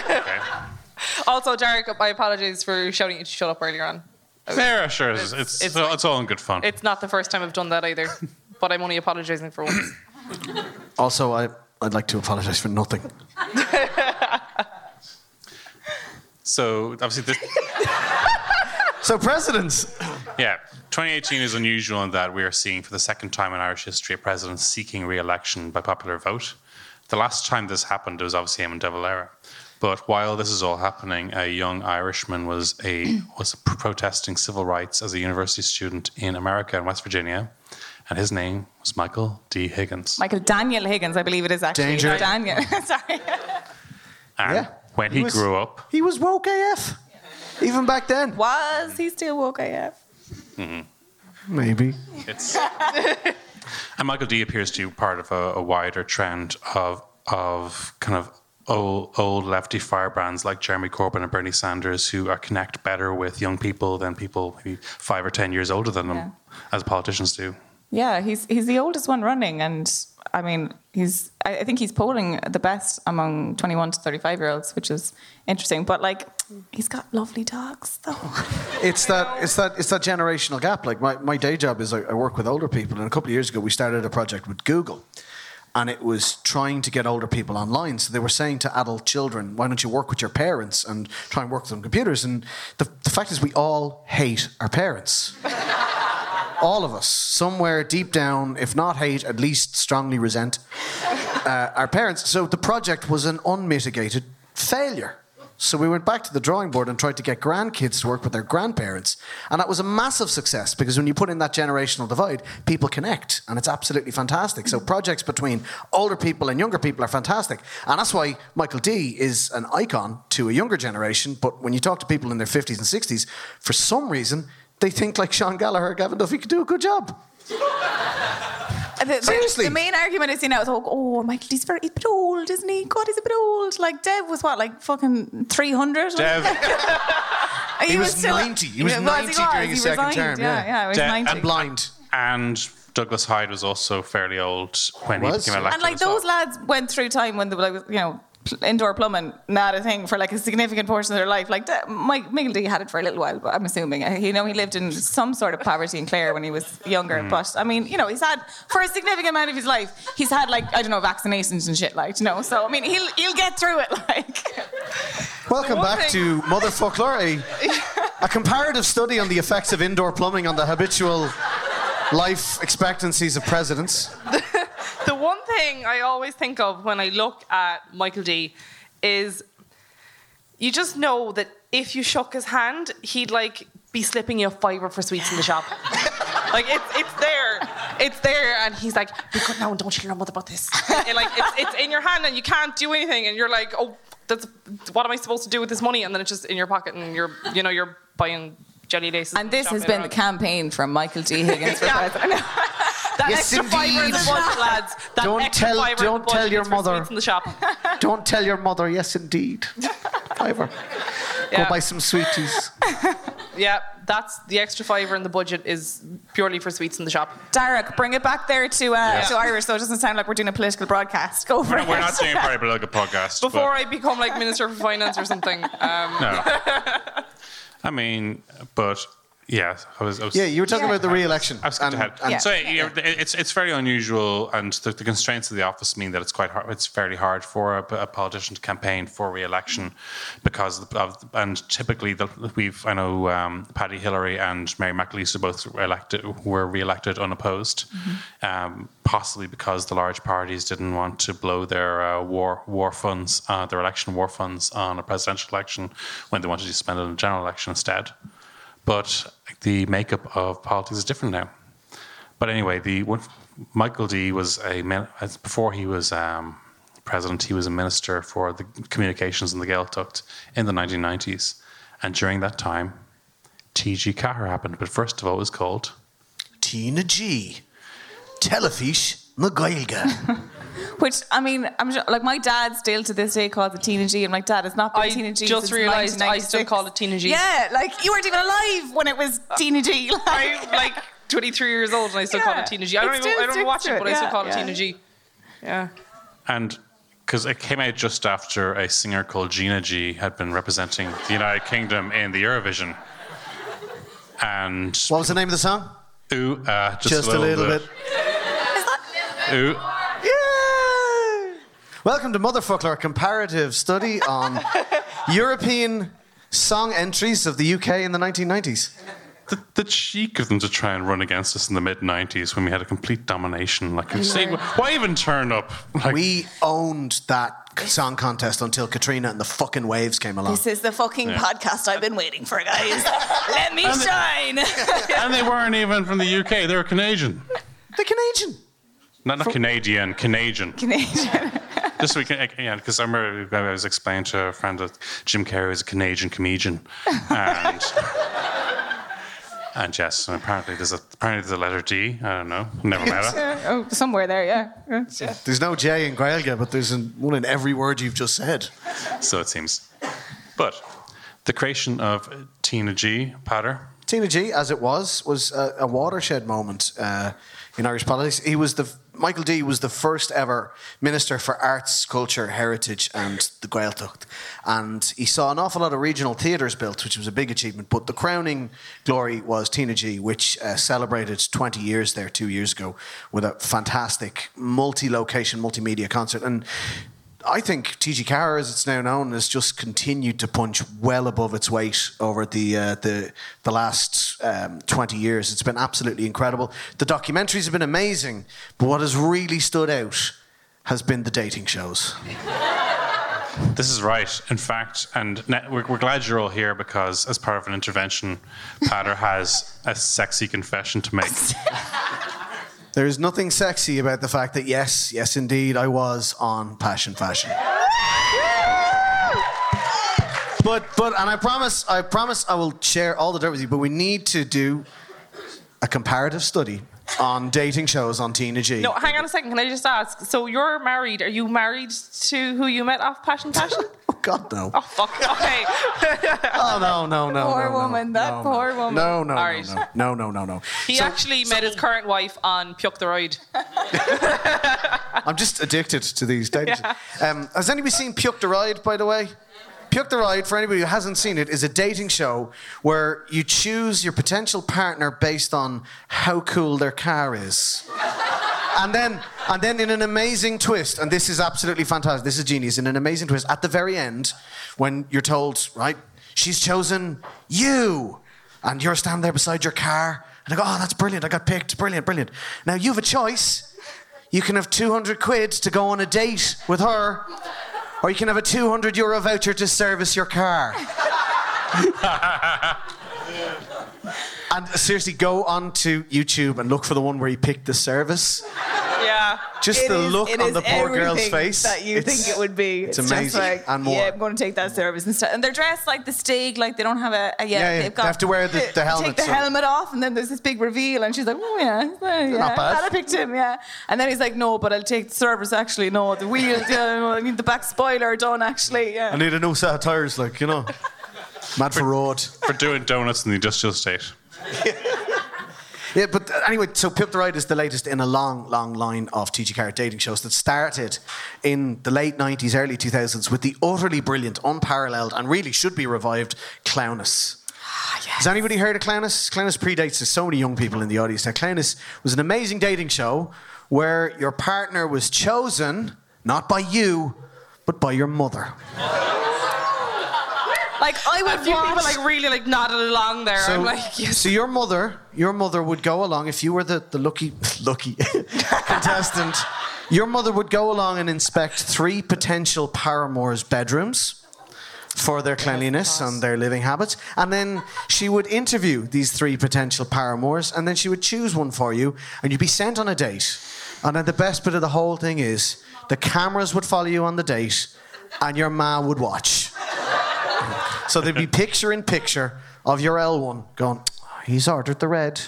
Also, Derek, my apologies for shouting you to shut up earlier on. Yeah, sure. It's, it's, it's all, it's all in good fun. It's not the first time I've done that either, but I'm only apologising for once. also, I, I'd like to apologise for nothing. so obviously, this, So, presidents. yeah, 2018 is unusual in that we are seeing for the second time in Irish history a president seeking re-election by popular vote. The last time this happened was obviously Eamon De Valera. But while this is all happening, a young Irishman was a was protesting civil rights as a university student in America in West Virginia, and his name was Michael D. Higgins. Michael Daniel Higgins, I believe it is actually. Danger. Daniel. Sorry. and Yeah. when he, was- grew up, He was woke AF, even back then. Was he still woke AF? Mm-hmm. Maybe. It's and Michael D appears to be part of a, a wider trend of of kind of old old lefty firebrands like Jeremy Corbyn and Bernie Sanders who are connect better with young people than people maybe five or ten years older than them, Yeah. as politicians do. Yeah, he's he's the oldest one running, and I mean, he's I think he's polling the best among 21 to 35 year olds, which is interesting. But like, he's got lovely dogs, though. It's that it's that it's that generational gap. Like my, my day job is I, I work with older people, and a couple of years ago we started a project with Google, and it was trying to get older people online. So they were saying to adult children, "Why don't you work with your parents and try and work with them computers?" And the the fact is, we all hate our parents. all of us, somewhere deep down, if not hate, at least strongly resent uh, our parents. So the project was an unmitigated failure. So we went back to the drawing board and tried to get grandkids to work with their grandparents. And that was a massive success because when you put in that generational divide, people connect and it's absolutely fantastic. So projects between older people and younger people are fantastic. And that's why Michael D is an icon to a younger generation. But when you talk to people in their 50s and 60s, for some reason, they think like Sean Gallagher, Gavin Duffy could do a good job. The, the- Seriously? the main argument I see now is, oh, oh, Michael, he's very he's a bit old, isn't he? God, he's a bit old. Like Dev was what, like fucking 300? Dev, He was 90. He was 90 during his second resigned. term, Yeah, yeah. yeah, he was Dev- 90. And blind. and Douglas Hyde was also fairly old when he Was? became elected. And like as well. those lads went through time when they were like, you know, pl- indoor plumbing, not a thing for like a significant portion of their life. Like that, Mike Michael D had it for a little while, but I'm assuming Uh, you know he lived in some sort of poverty in Clare when he was younger. Mm. But I mean, you know, he's had for a significant amount of his life, he's had like I don't know vaccinations and shit, like you know. So I mean, he'll he'll get through it. Like Welcome back thing- to Motherfoclóir, a, a comparative study on the effects of indoor plumbing on the habitual life expectancies of presidents. The one thing I always think of when I look at Michael D is you just know that if you shook his hand, he'd like be slipping you a fiver for sweets in the shop. like it's it's there, it's there, and he's like, "Be good now and don't tell your mother about this." And, like it's, it's in your hand and you can't do anything, and you're like, "Oh, that's what am I supposed to do with this money?" And then it's just in your pocket, and you're you know you're buying jelly laces. and this has been the campaign from Michael D Higgins for Yeah. president. That Yes, extra fiver in the indeed. budget, lads. That Don't extra tell- fiver in the don't tell your mother. in the shop. Don't tell your mother, yes, indeed. Fiver. Yeah. Go buy some sweeties. Yeah, that's the extra fiver in the budget is purely for sweets in the shop. Darach, bring it back there to uh, to Irish, so it doesn't sound like we're doing a political broadcast. Go for We're, it. we're not doing a very political podcast. but- Before I become like Minister for Finance or something. Um, No. I mean, but yeah, I was. I was Yeah, you were talking Yeah. about the re-election. I was skipped and- ahead. and Yeah. So yeah, it's it's very unusual, and the, the constraints of the office mean that it's quite hard. It's fairly hard for a, a politician to campaign for re-election because of, of and typically the, we've I know um, Paddy Hillery and Mary McAleese both were elected were re-elected unopposed, um, possibly because the large parties didn't want to blow their uh, war war funds, uh, their election war funds on a presidential election when they wanted to spend it on a general election instead. But the makeup of politics is different now. But anyway, the Michael D was a before he was um, president. He was a minister for the communications in the Gaeltacht in the 1990s, and during that time, TG Ceathair happened. But first of all, it was called Tina G. Teilifís na Gaeilge. Which I mean, I'm sure, like my dad still to this day calls it TnaG. I'm like, Dad, it's not been I TnaG. just since realised I still call it TnaG. Yeah, like you weren't even alive when it was TnaG. Like, I'm like 23 years old and I still call it TnaG. I don't even still I don't watch it, it. but I still Yeah, call it yeah. TnaG. Yeah. and because it came out just after a singer called Gina G had been representing the United Kingdom in the Eurovision. And what was the name of the song? ooh, uh, just, Just a little bit. Ooh, Yeah. Welcome to Motherfoclóir, a comparative study on European song entries of the UK in the 1990s. the, the cheek of them to try and run against us in the mid '90s when we had a complete domination. Like, say, why even turn up? Like, We owned that song contest until Katrina and the fucking waves came along. This is the fucking Yeah. podcast I've been waiting for, guys. Let me shine. and they weren't even from the UK; they were Canadian. The Canadian. Not, not Canadian, Canadian. Canadian. This week, uh, yeah, because I remember I was explaining to a friend that Jim Carrey is a Canadian comedian, and and yes, and apparently there's a apparently there's a letter D. I don't know, never met her. Oh, somewhere there, yeah. Yeah. There's no J in Gaeilge, but there's an- one in every word you've just said. So it seems. But the creation of Tina G. Peadar. Tina G, as it was, was a, a watershed moment uh, in Irish politics. He was the Michael D was the first ever minister for arts, culture, heritage, and the Gaeltacht, and he saw an awful lot of regional theatres built, which was a big achievement. But the crowning glory was TnaG, which uh, celebrated 20 years there two years ago with a fantastic multi-location, multimedia concert, and I think TG Ceathair, as it's now known, has just continued to punch well above its weight over the uh, the the last um, twenty years. It's been absolutely incredible. The documentaries have been amazing, but what has really stood out has been the dating shows. This is right. In fact, and we're, we're glad you're all here because, as part of an intervention, Peadar has a sexy confession to make. There is nothing sexy about the fact that yes, yes, indeed, I was on Paisean Faisean. But but and I promise I promise I will share all the dirt with you. But we need to do a comparative study on dating shows on TnaG. No, hang on a second. Can I just ask? So you're married. Are you married to who you met off Passion Passion? Oh God, no. oh fuck. Okay. Oh no, no, no. Poor no, no, woman, that no, poor no. woman. No, no, All right. no, no, no, no, no. He So, actually met his current wife on Puck the Ride. I'm just addicted to these dating. Um, has anybody seen Puke the Ride, by the way? Puke the Ride, for anybody who hasn't seen it, is a dating show where you choose your potential partner based on how cool their car is. And then, and then in an amazing twist, and this is absolutely fantastic, this is genius, in an amazing twist, at the very end, when you're told, right, she's chosen you, and you're standing there beside your car, and I go, oh, that's brilliant, I got picked, brilliant, brilliant. Now you have a choice. You can have 200 quid to go on a date with her, or you can have a 200 euro voucher to service your car. and seriously, go onto YouTube and look for the one where he picked the service. Yeah. Just It the is- look on the poor girl's face. that you It's- think it would be. It's, just amazing like, and more. Yeah, I'm going to take that service and stuff. And they're dressed like the Stig, like they don't have a, a yeah. Yeah, yeah, They've they have to wear the- the they helmet, Take the so- helmet off, and then there's this big reveal, and she's like, oh yeah, uh, yeah, Not bad. I picked him, yeah. And then he's like, no, but I'll take the service. Actually, no, the wheels. Yeah, I need the back spoiler done. Actually, yeah. I need a new set of tires, like you know. Mad for road. For doing donuts in the industrial state. Yeah, but anyway, so Pip the Ride is the latest in a long, long line of TG Carrot dating shows that started in the late 90s, early 2000s with the utterly brilliant, unparalleled, and really should be revived Cleamhnas. Ah, Has anybody heard of Cleamhnas? Cleamhnas predates there's so many young people in the audience. Now, Cleamhnas was an amazing dating show where your partner was chosen not by you, but by your mother. Like I would few watch. people like really like nodded along there. So, I'm like, yes. so your mother, your mother would go along if you were the, the lucky lucky contestant. Your mother would go along and inspect three potential paramours' bedrooms for their cleanliness and their living habits, and then she would interview these three potential paramours, and then she would choose one for you, and you'd be sent on a date. And then the best bit of the whole thing is the cameras would follow you on the date, and your ma would watch. So they'd be picture in picture of your L1 going, he's ordered the red.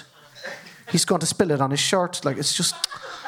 He's going to spill it on his shirt. Like, it's just,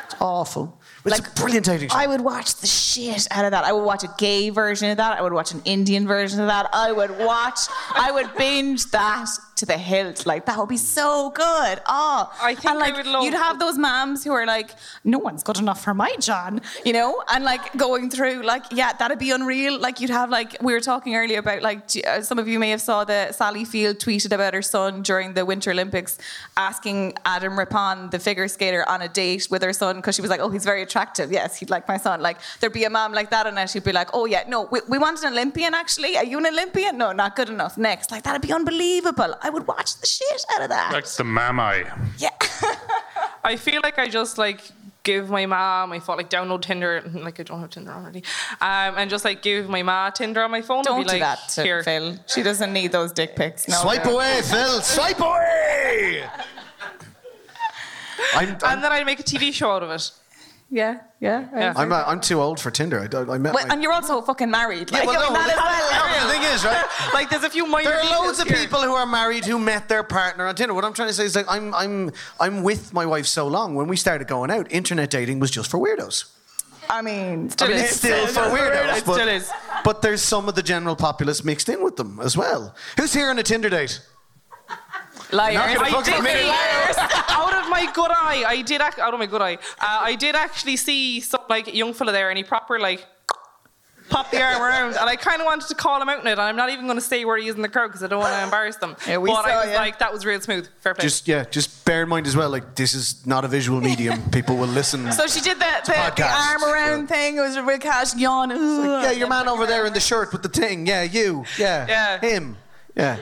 it's awful. It's a brilliant dating show. I would watch the shit out of that. I would watch a gay version of that. I would watch an Indian version of that. I would watch, I would binge that to the hilt. Like, that would be so good. Oh, I think and I like, would love- You'd have those moms who are like, no one's good enough for my John, you know? And like going through, like, yeah, that'd be unreal. Like, you'd have, like, we were talking earlier about, like, uh, some of you may have saw that Sally Field tweeted about her son during the Winter Olympics asking Adam Rippon, the figure skater, on a date with her son because she was like, oh, he's very attractive. Yes, he'd like my son. Like, there'd be a mom like that, and then she'd be like, oh, yeah, no, we, we want an Olympian actually. Are you an Olympian? No, not good enough. Next. Like, that'd be unbelievable. I would watch the shit out of that. Like the mamai. yeah. I feel like I just like give my mom my phone, like download Tinder, like I don't have Tinder already, um, and just like give my ma Tinder on my phone. Don't be like, do that to Here. Phil. She doesn't need those dick pics. No, Swipe no. away, Phil. Swipe away. I'm, And I'm, then I'd make a TV show out of it. Yeah, yeah. Yeah. I'm, uh, I'm too old for Tinder. I, don't- I met Well, my- and you're also fucking married. Yeah, Like, well, no, that as well. the thing is, right? like there's a few minor. There are details loads of here. people who are married who met their partner on Tinder. What I'm trying to say is like I'm I'm I'm with my wife so long. When we started going out, internet dating was just for weirdos. I mean, still I mean, it's still for weirdos. It but, still is. But there's some of the general populace mixed in with them as well. Who's here on a Tinder date? Liars. I did admit it. see, out of my good eye, I did act, out of my good eye, uh, I did actually see some like young fella there, and he proper like pop the arm around, and I kind of wanted to call him out in it, and I'm not even going to say where he is in the crowd because I don't want to embarrass them. Yeah, we but saw I was you. like, that was real smooth. Fair play. Just yeah, just bear in mind as well. Like this is not a visual medium. People will listen. So she did the, the, the podcast. arm around thing. It was a real cash yawn. Ugh. yeah, your man over there in the shirt with the thing. Yeah, you. Yeah, Yeah. him. Yeah.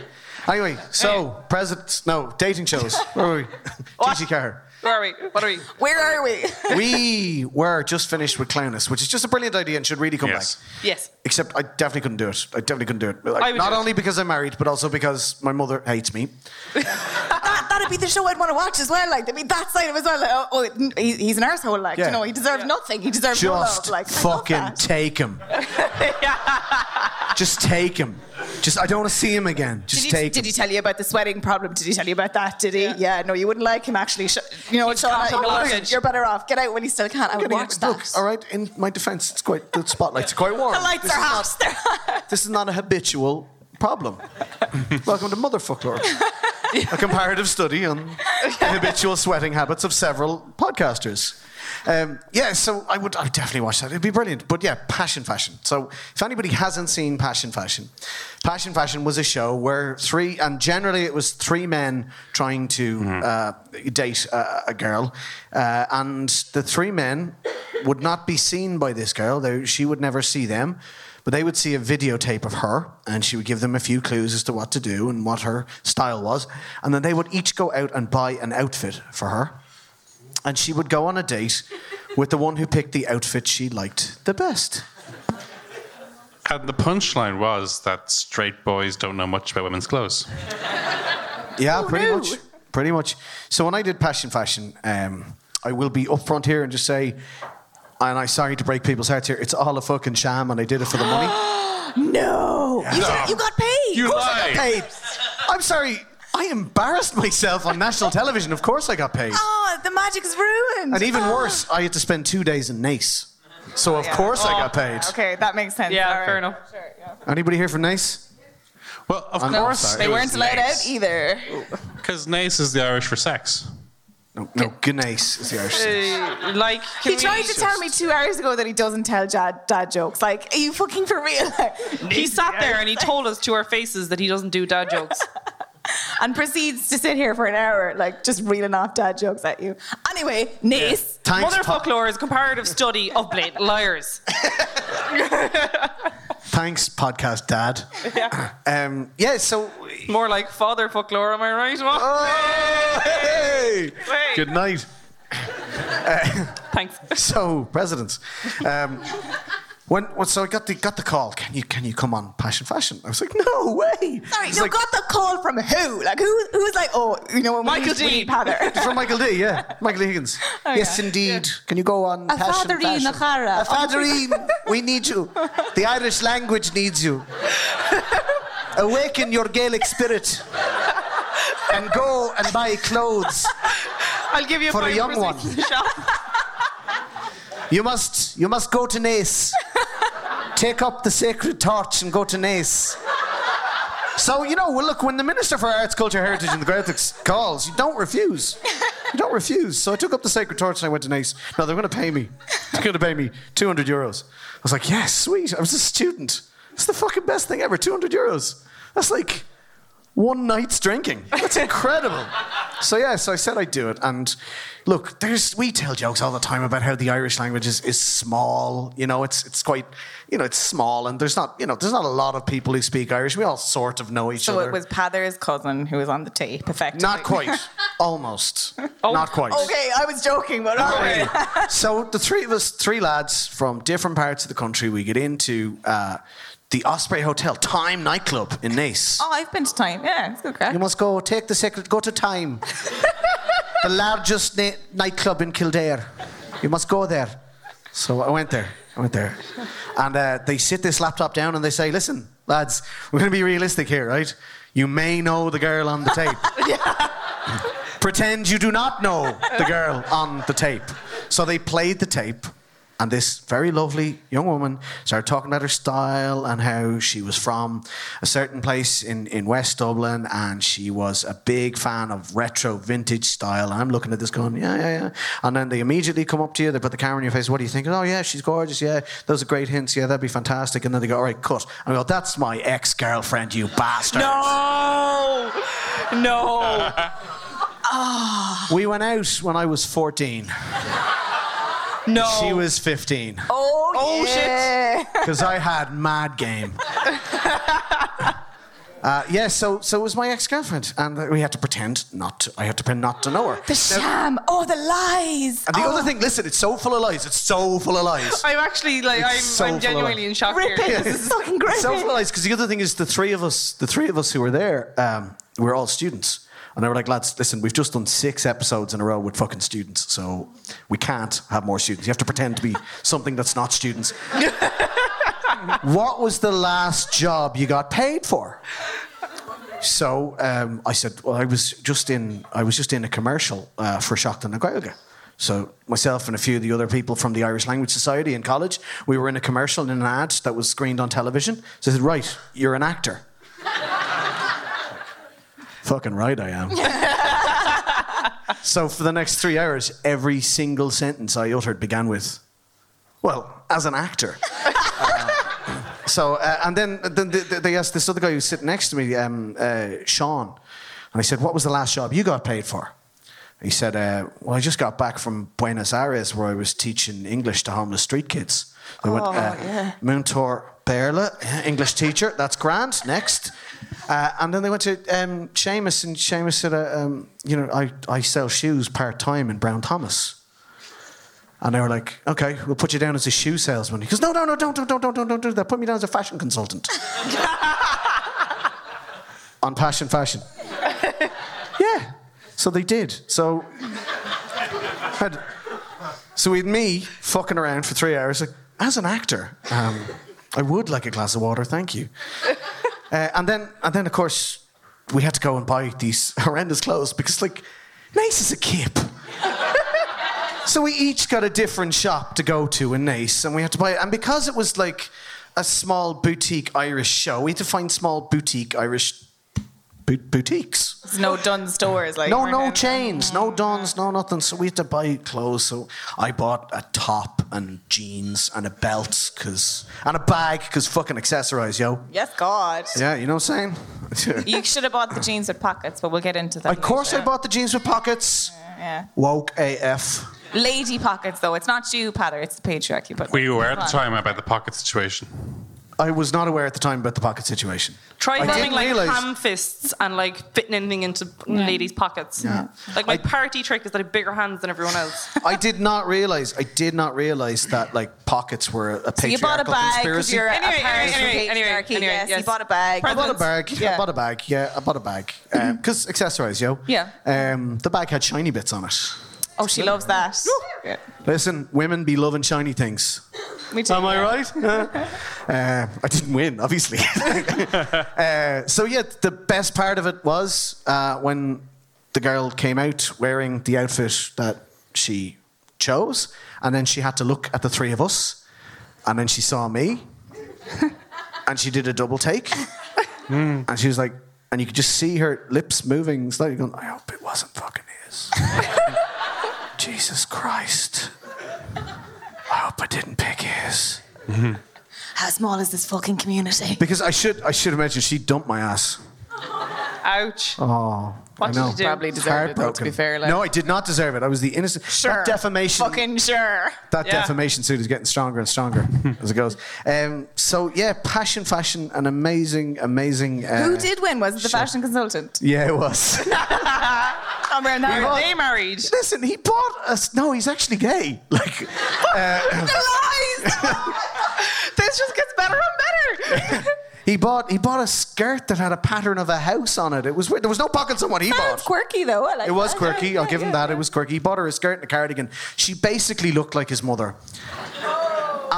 Anyway, so presidents, no dating shows. Where were we? TG Ceathair. Where are we? What are we? Where are we? We were just finished with Cleamhnas, which is just a brilliant idea and should really come Yes. back. Yes. Except I definitely couldn't do it. I definitely couldn't do it. Like, I would not do it. only because I'm married, but also because my mother hates me. that, that'd be the show I'd want to watch as well. Like, I mean, that side of it as well. Like, oh, oh, he, he's an arsehole. Like, Yeah. you know, he deserves nothing. He deserves no Just love. Like, fucking take him. Just take him. Just I don't want to see him again. Just Did he, take did him. he tell you about the sweating problem? Did he tell you about that? Did he? Yeah. no, you wouldn't like him actually. You know what, He's Sean? you know what, you're better off. Get out when you still can. I would watch that. Look, all right. In my defence, it's quite the spotlights are quite warm. The lights This are hot. Not, this is not a habitual problem. Welcome to Motherfoclóir, a comparative study on the habitual sweating habits of several podcasters. Um, yeah, so I would, I would definitely watch that. It'd be brilliant. But yeah, Paisean Faisean. So if anybody hasn't seen Paisean Faisean, Paisean Faisean was a show where three, and generally it was three men trying to uh, date a, a girl, uh, and the three men would not be seen by this girl. They, she would never see them. But they would see a videotape of her, and she would give them a few clues as to what to do and what her style was. And then they would each go out and buy an outfit for her. And she would go on a date with the one who picked the outfit she liked the best. And the punchline was that straight boys don't know much about women's clothes. Yeah, pretty no. much. Pretty much. So when I did Paisean Faisean, um, I will be upfront here and just say, and I'm sorry to break people's hearts here, it's all a fucking sham, and I did it for the money. No. You, No. you got paid. You Of course I lie. got paid. I'm sorry. I embarrassed myself on national television. Of course I got paid. Oh, the magic's ruined. And even Oh. worse, I had to spend two days in Naas. So of oh, course I got oh, paid. Okay, that makes sense. Yeah, All right. fair enough. Sure, yeah. Anybody here from Naas? Well, of On course. North They it weren't allowed out either. Because Naas is the Irish for sex. No, no Guinness is the Irish. Uh, like, He we- tried to tell me two hours ago that he doesn't tell dad, dad jokes. Like, are you fucking for real? He sat there and he told us to our faces that he doesn't do dad jokes. and proceeds to sit here for an hour, like just reeling off dad jokes at you. Anyway, Naas. Thanks, Mother folklore is comparative study of blatant liars. Thanks, podcast dad. Yeah. Um, yeah, so. More like father folklore, am I right? What? Oh, hey! Hey. Good night. Thanks. So, presidents. Um, when, when, so I got the got the call. Can you can you come on Paisean Faisean? I was like, no way. Sorry, It's you like, got the call from who? Like, who? Who's like, oh, you know, Michael D. need Peadar. from Michael D. Yeah, Michael Higgins. Oh, yes, indeed. Can you go on A Passion Fatherine Fashion? A chara. A Fatherine, we need you. The Irish language needs you. Awaken your Gaelic spirit and go and buy clothes. I'll give you For a five young one. shop. You must, you must go to Naas. Take up the sacred torch and go to Naas. So, you know, well, look, when the Minister for Arts, Culture, Heritage and the Graphics calls, you don't refuse. You don't refuse. So I took up the sacred torch and I went to Naas. No, they're going to pay me. They're going to pay me 200 euros. I was like, yes, sweet. I was a student. It's the fucking best thing ever. 200 euros. That's like one night's drinking. That's incredible. so yeah, so I said I'd do it. And look, there's we tell jokes all the time about how the Irish language is, is small. You know, it's it's quite you know, it's small and there's not you know, there's not a lot of people who speak Irish. We all sort of know each So other. So it was Peadar's cousin who was on the tape, effectively. not quite. Almost. Not quite. Okay, I was joking, but right. So the three of us, three lads from different parts of the country, we get into uh, the Osprey Hotel, Time nightclub in Naas. Oh, I've been to time. Yeah, it's good crack. You must go take the secret. Go to Time, the largest na- nightclub in Kildare. You must go there. So I went there. I went there, and uh, they sit this laptop down and they say, "Listen, lads, we're going to be realistic here, right? You may know the girl on the tape. Pretend you do not know the girl on the tape." So they played the tape. And this very lovely young woman started talking about her style and how she was from a certain place in, in West Dublin and she was a big fan of retro vintage style. And I'm looking at this going, yeah, yeah, yeah. And then they immediately come up to you, they put the camera in your face. What do you think? Oh, yeah, she's gorgeous. Yeah, those are great hints. Yeah, that'd be fantastic. And then they go, all right, cut. And I go, that's my ex girlfriend, you bastard. No, no. We went out when I was 14. No. She was 15. Oh, Oh, shit. yeah. because I had mad game. Uh, yeah, so so it was my ex girlfriend, and we had to pretend not. To, I had to pretend not to know her. The sham. Oh, the lies. And the oh, other thing, listen, it's so full of lies. It's so full of lies. I'm actually like It's I'm, so I'm genuinely in shock Rip here. it. This is fucking great. It's so full of lies because the other thing is the three of us, the three of us who were there, um, we were all students. And they were like, lads, listen, we've just done six episodes in a row with fucking students, so we can't have more students. You have to pretend to be something that's not students. what was the last job you got paid for? So um, I said, well, I was just in, I was just in a commercial uh, for Seachtain na Gaeilge. So myself and a few of the other people from the Irish Language Society in college, we were in a commercial in an ad that was screened on television. So I said, right, you're an actor. Fucking right, I am. so for the next three hours, every single sentence I uttered began with, well, as an actor. Uh, so, uh, and then, then they, they asked this other guy who's sitting next to me, um, uh, Sean, and I said, what was the last job you got paid for? He said, uh, well, I just got back from Buenos Aires where I was teaching English to homeless street kids. I went, Oh, uh, yeah. Béarla, English teacher, that's grand, next. Uh, and then they went to um, Seamus, and Seamus said, uh, um, you know, I, I sell shoes part time in Brown Thomas. And they were like, okay, we'll put you down as a shoe salesman. He goes, no, no, no, don't, don't, don't, don't, don't, don't do that. Put me down as a fashion consultant. On Paisean Faisean. yeah. So they did. So, had, so we had me fucking around for three hours. Like, as an actor, um, I would like a glass of water, thank you. Uh, and then, and then, of course, we had to go and buy these horrendous clothes because, like, Naas is a kip. so we each got a different shop to go to in Naas, and we had to buy it. And because it was like a small boutique Irish show. We had to find small boutique Irish boutiques. There's no Dunnes Stores like No, we're no chains, no Dunnes, no nothing. So we had to buy clothes. So I bought a top and jeans and a belt, cause and a bag, cause fucking accessorize, yo. Yes, God. Yeah, you know what I'm saying? You should have bought the jeans with pockets, but we'll get into that. of course, I bought the jeans with pockets. Yeah. Woke AF. Lady pockets, though. It's not you, Peadar. It's the patriarchy. But Were you aware at the time about the pocket situation? I was not aware at the time about the pocket situation. Try I having like realise- ham fists and like fitting anything into ladies' pockets. Yeah. Like my party trick is that I have bigger hands than everyone else. I did not realize. I did not realize that like pockets were a patriarchal So you bought a bag because conspiracy. you're Anyway, a part anyway, of the anyway, anyway, anyway, yes, yes. you bought a bag. I bought a bag. Yeah. I bought a bag. Yeah, I bought a bag. Because accessorize, yo. Yeah. Um, the bag had shiny bits on it. Oh, she loves that. Yeah. Listen, women be loving shiny things. Me too. Am I right? uh, I didn't win, obviously. uh, so yeah, the best part of it was uh, when the girl came out wearing the outfit that she chose, and then she had to look at the three of us, and then she saw me, and she did a double take, and she was like, and you could just see her lips moving slightly, going, "I hope it wasn't fucking his." Jesus Christ. I hope I didn't pick his. How small is this fucking community? Because I should I should have mentioned she dumped my ass. Ouch. Oh, What I did know. you do? Probably deserved it, though, to be fair. Like. No, I did not deserve it. I was the innocent. Sure. That defamation. Fucking sure. that Yeah. defamation suit is getting stronger and stronger as it goes. Um, so yeah, passion, fashion, an amazing, amazing. Uh, Who did win? Was it the sure. fashion consultant? Yeah, it was. I'm wearing that. Are they married? Listen, he bought us. No, he's actually gay. Like, uh, Lies! This just gets better and better. he bought he bought a skirt that had a pattern of a house on it. It was weird. There was no pockets on what he Sounds bought. quirky though. I like It was that. quirky. I'll give him that. It was quirky. He bought her a skirt and a cardigan. She basically looked like his mother.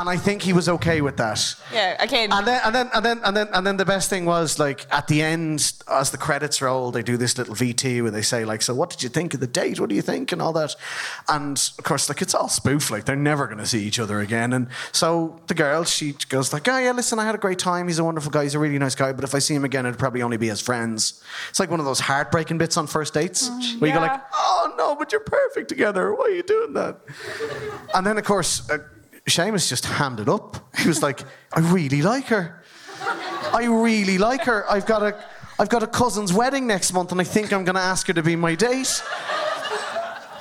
And I think he was okay with that. Yeah, okay. And then, and then, and then, and then, and then the best thing was like at the end, as the credits roll, they do this little VT where they say like, "So what did you think of the date? What do you think?" and all that. And of course, like it's all spoof. Like they're never going to see each other again. And so the girl, she goes like, "Oh yeah, listen, I had a great time. He's a wonderful guy. He's a really nice guy. But if I see him again, it'd probably only be as friends." It's like one of those heartbreaking bits on first dates where you go like, "Oh no, but you're perfect together. Why are you doing that?" And then, of course, uh, Seamus just hammed it up. He was like, I really like her. I really like her. I've got a, I've got a cousin's wedding next month, and I think I'm going to ask her to be my date.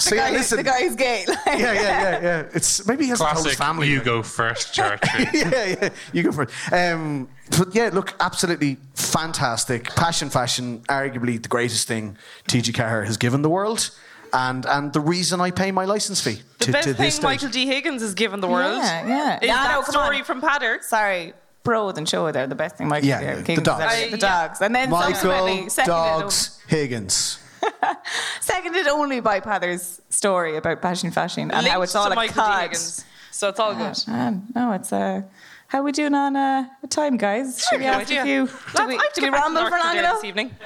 So the, yeah, guy, listen. the guy's gay. yeah, yeah, yeah, yeah. It's maybe he has a Classic. close family. You go first, Church. yeah, yeah. You go for it. Um, but yeah, look, absolutely fantastic. Paisean Faisean, arguably the greatest thing TG Ceathair has given the world. And, and the reason I pay my license fee The to, best to this thing stage. Michael D. Higgins has given the world Yeah, yeah. is Yeah, that no, story on. from Peadar. Sorry, bro and show they're the best thing Michael Yeah, yeah, the King dogs. The dogs. And then Michael Dogs Higgins. seconded only by Peadar's story about Paisean Faisean and how Linked it's all to a Michael D. cod. So it's all good. Man, no, it's uh, how we doing on uh, time, guys? Should we No ask a idea. few? Lads, we, I have to did we get back ramble for long enough? This evening.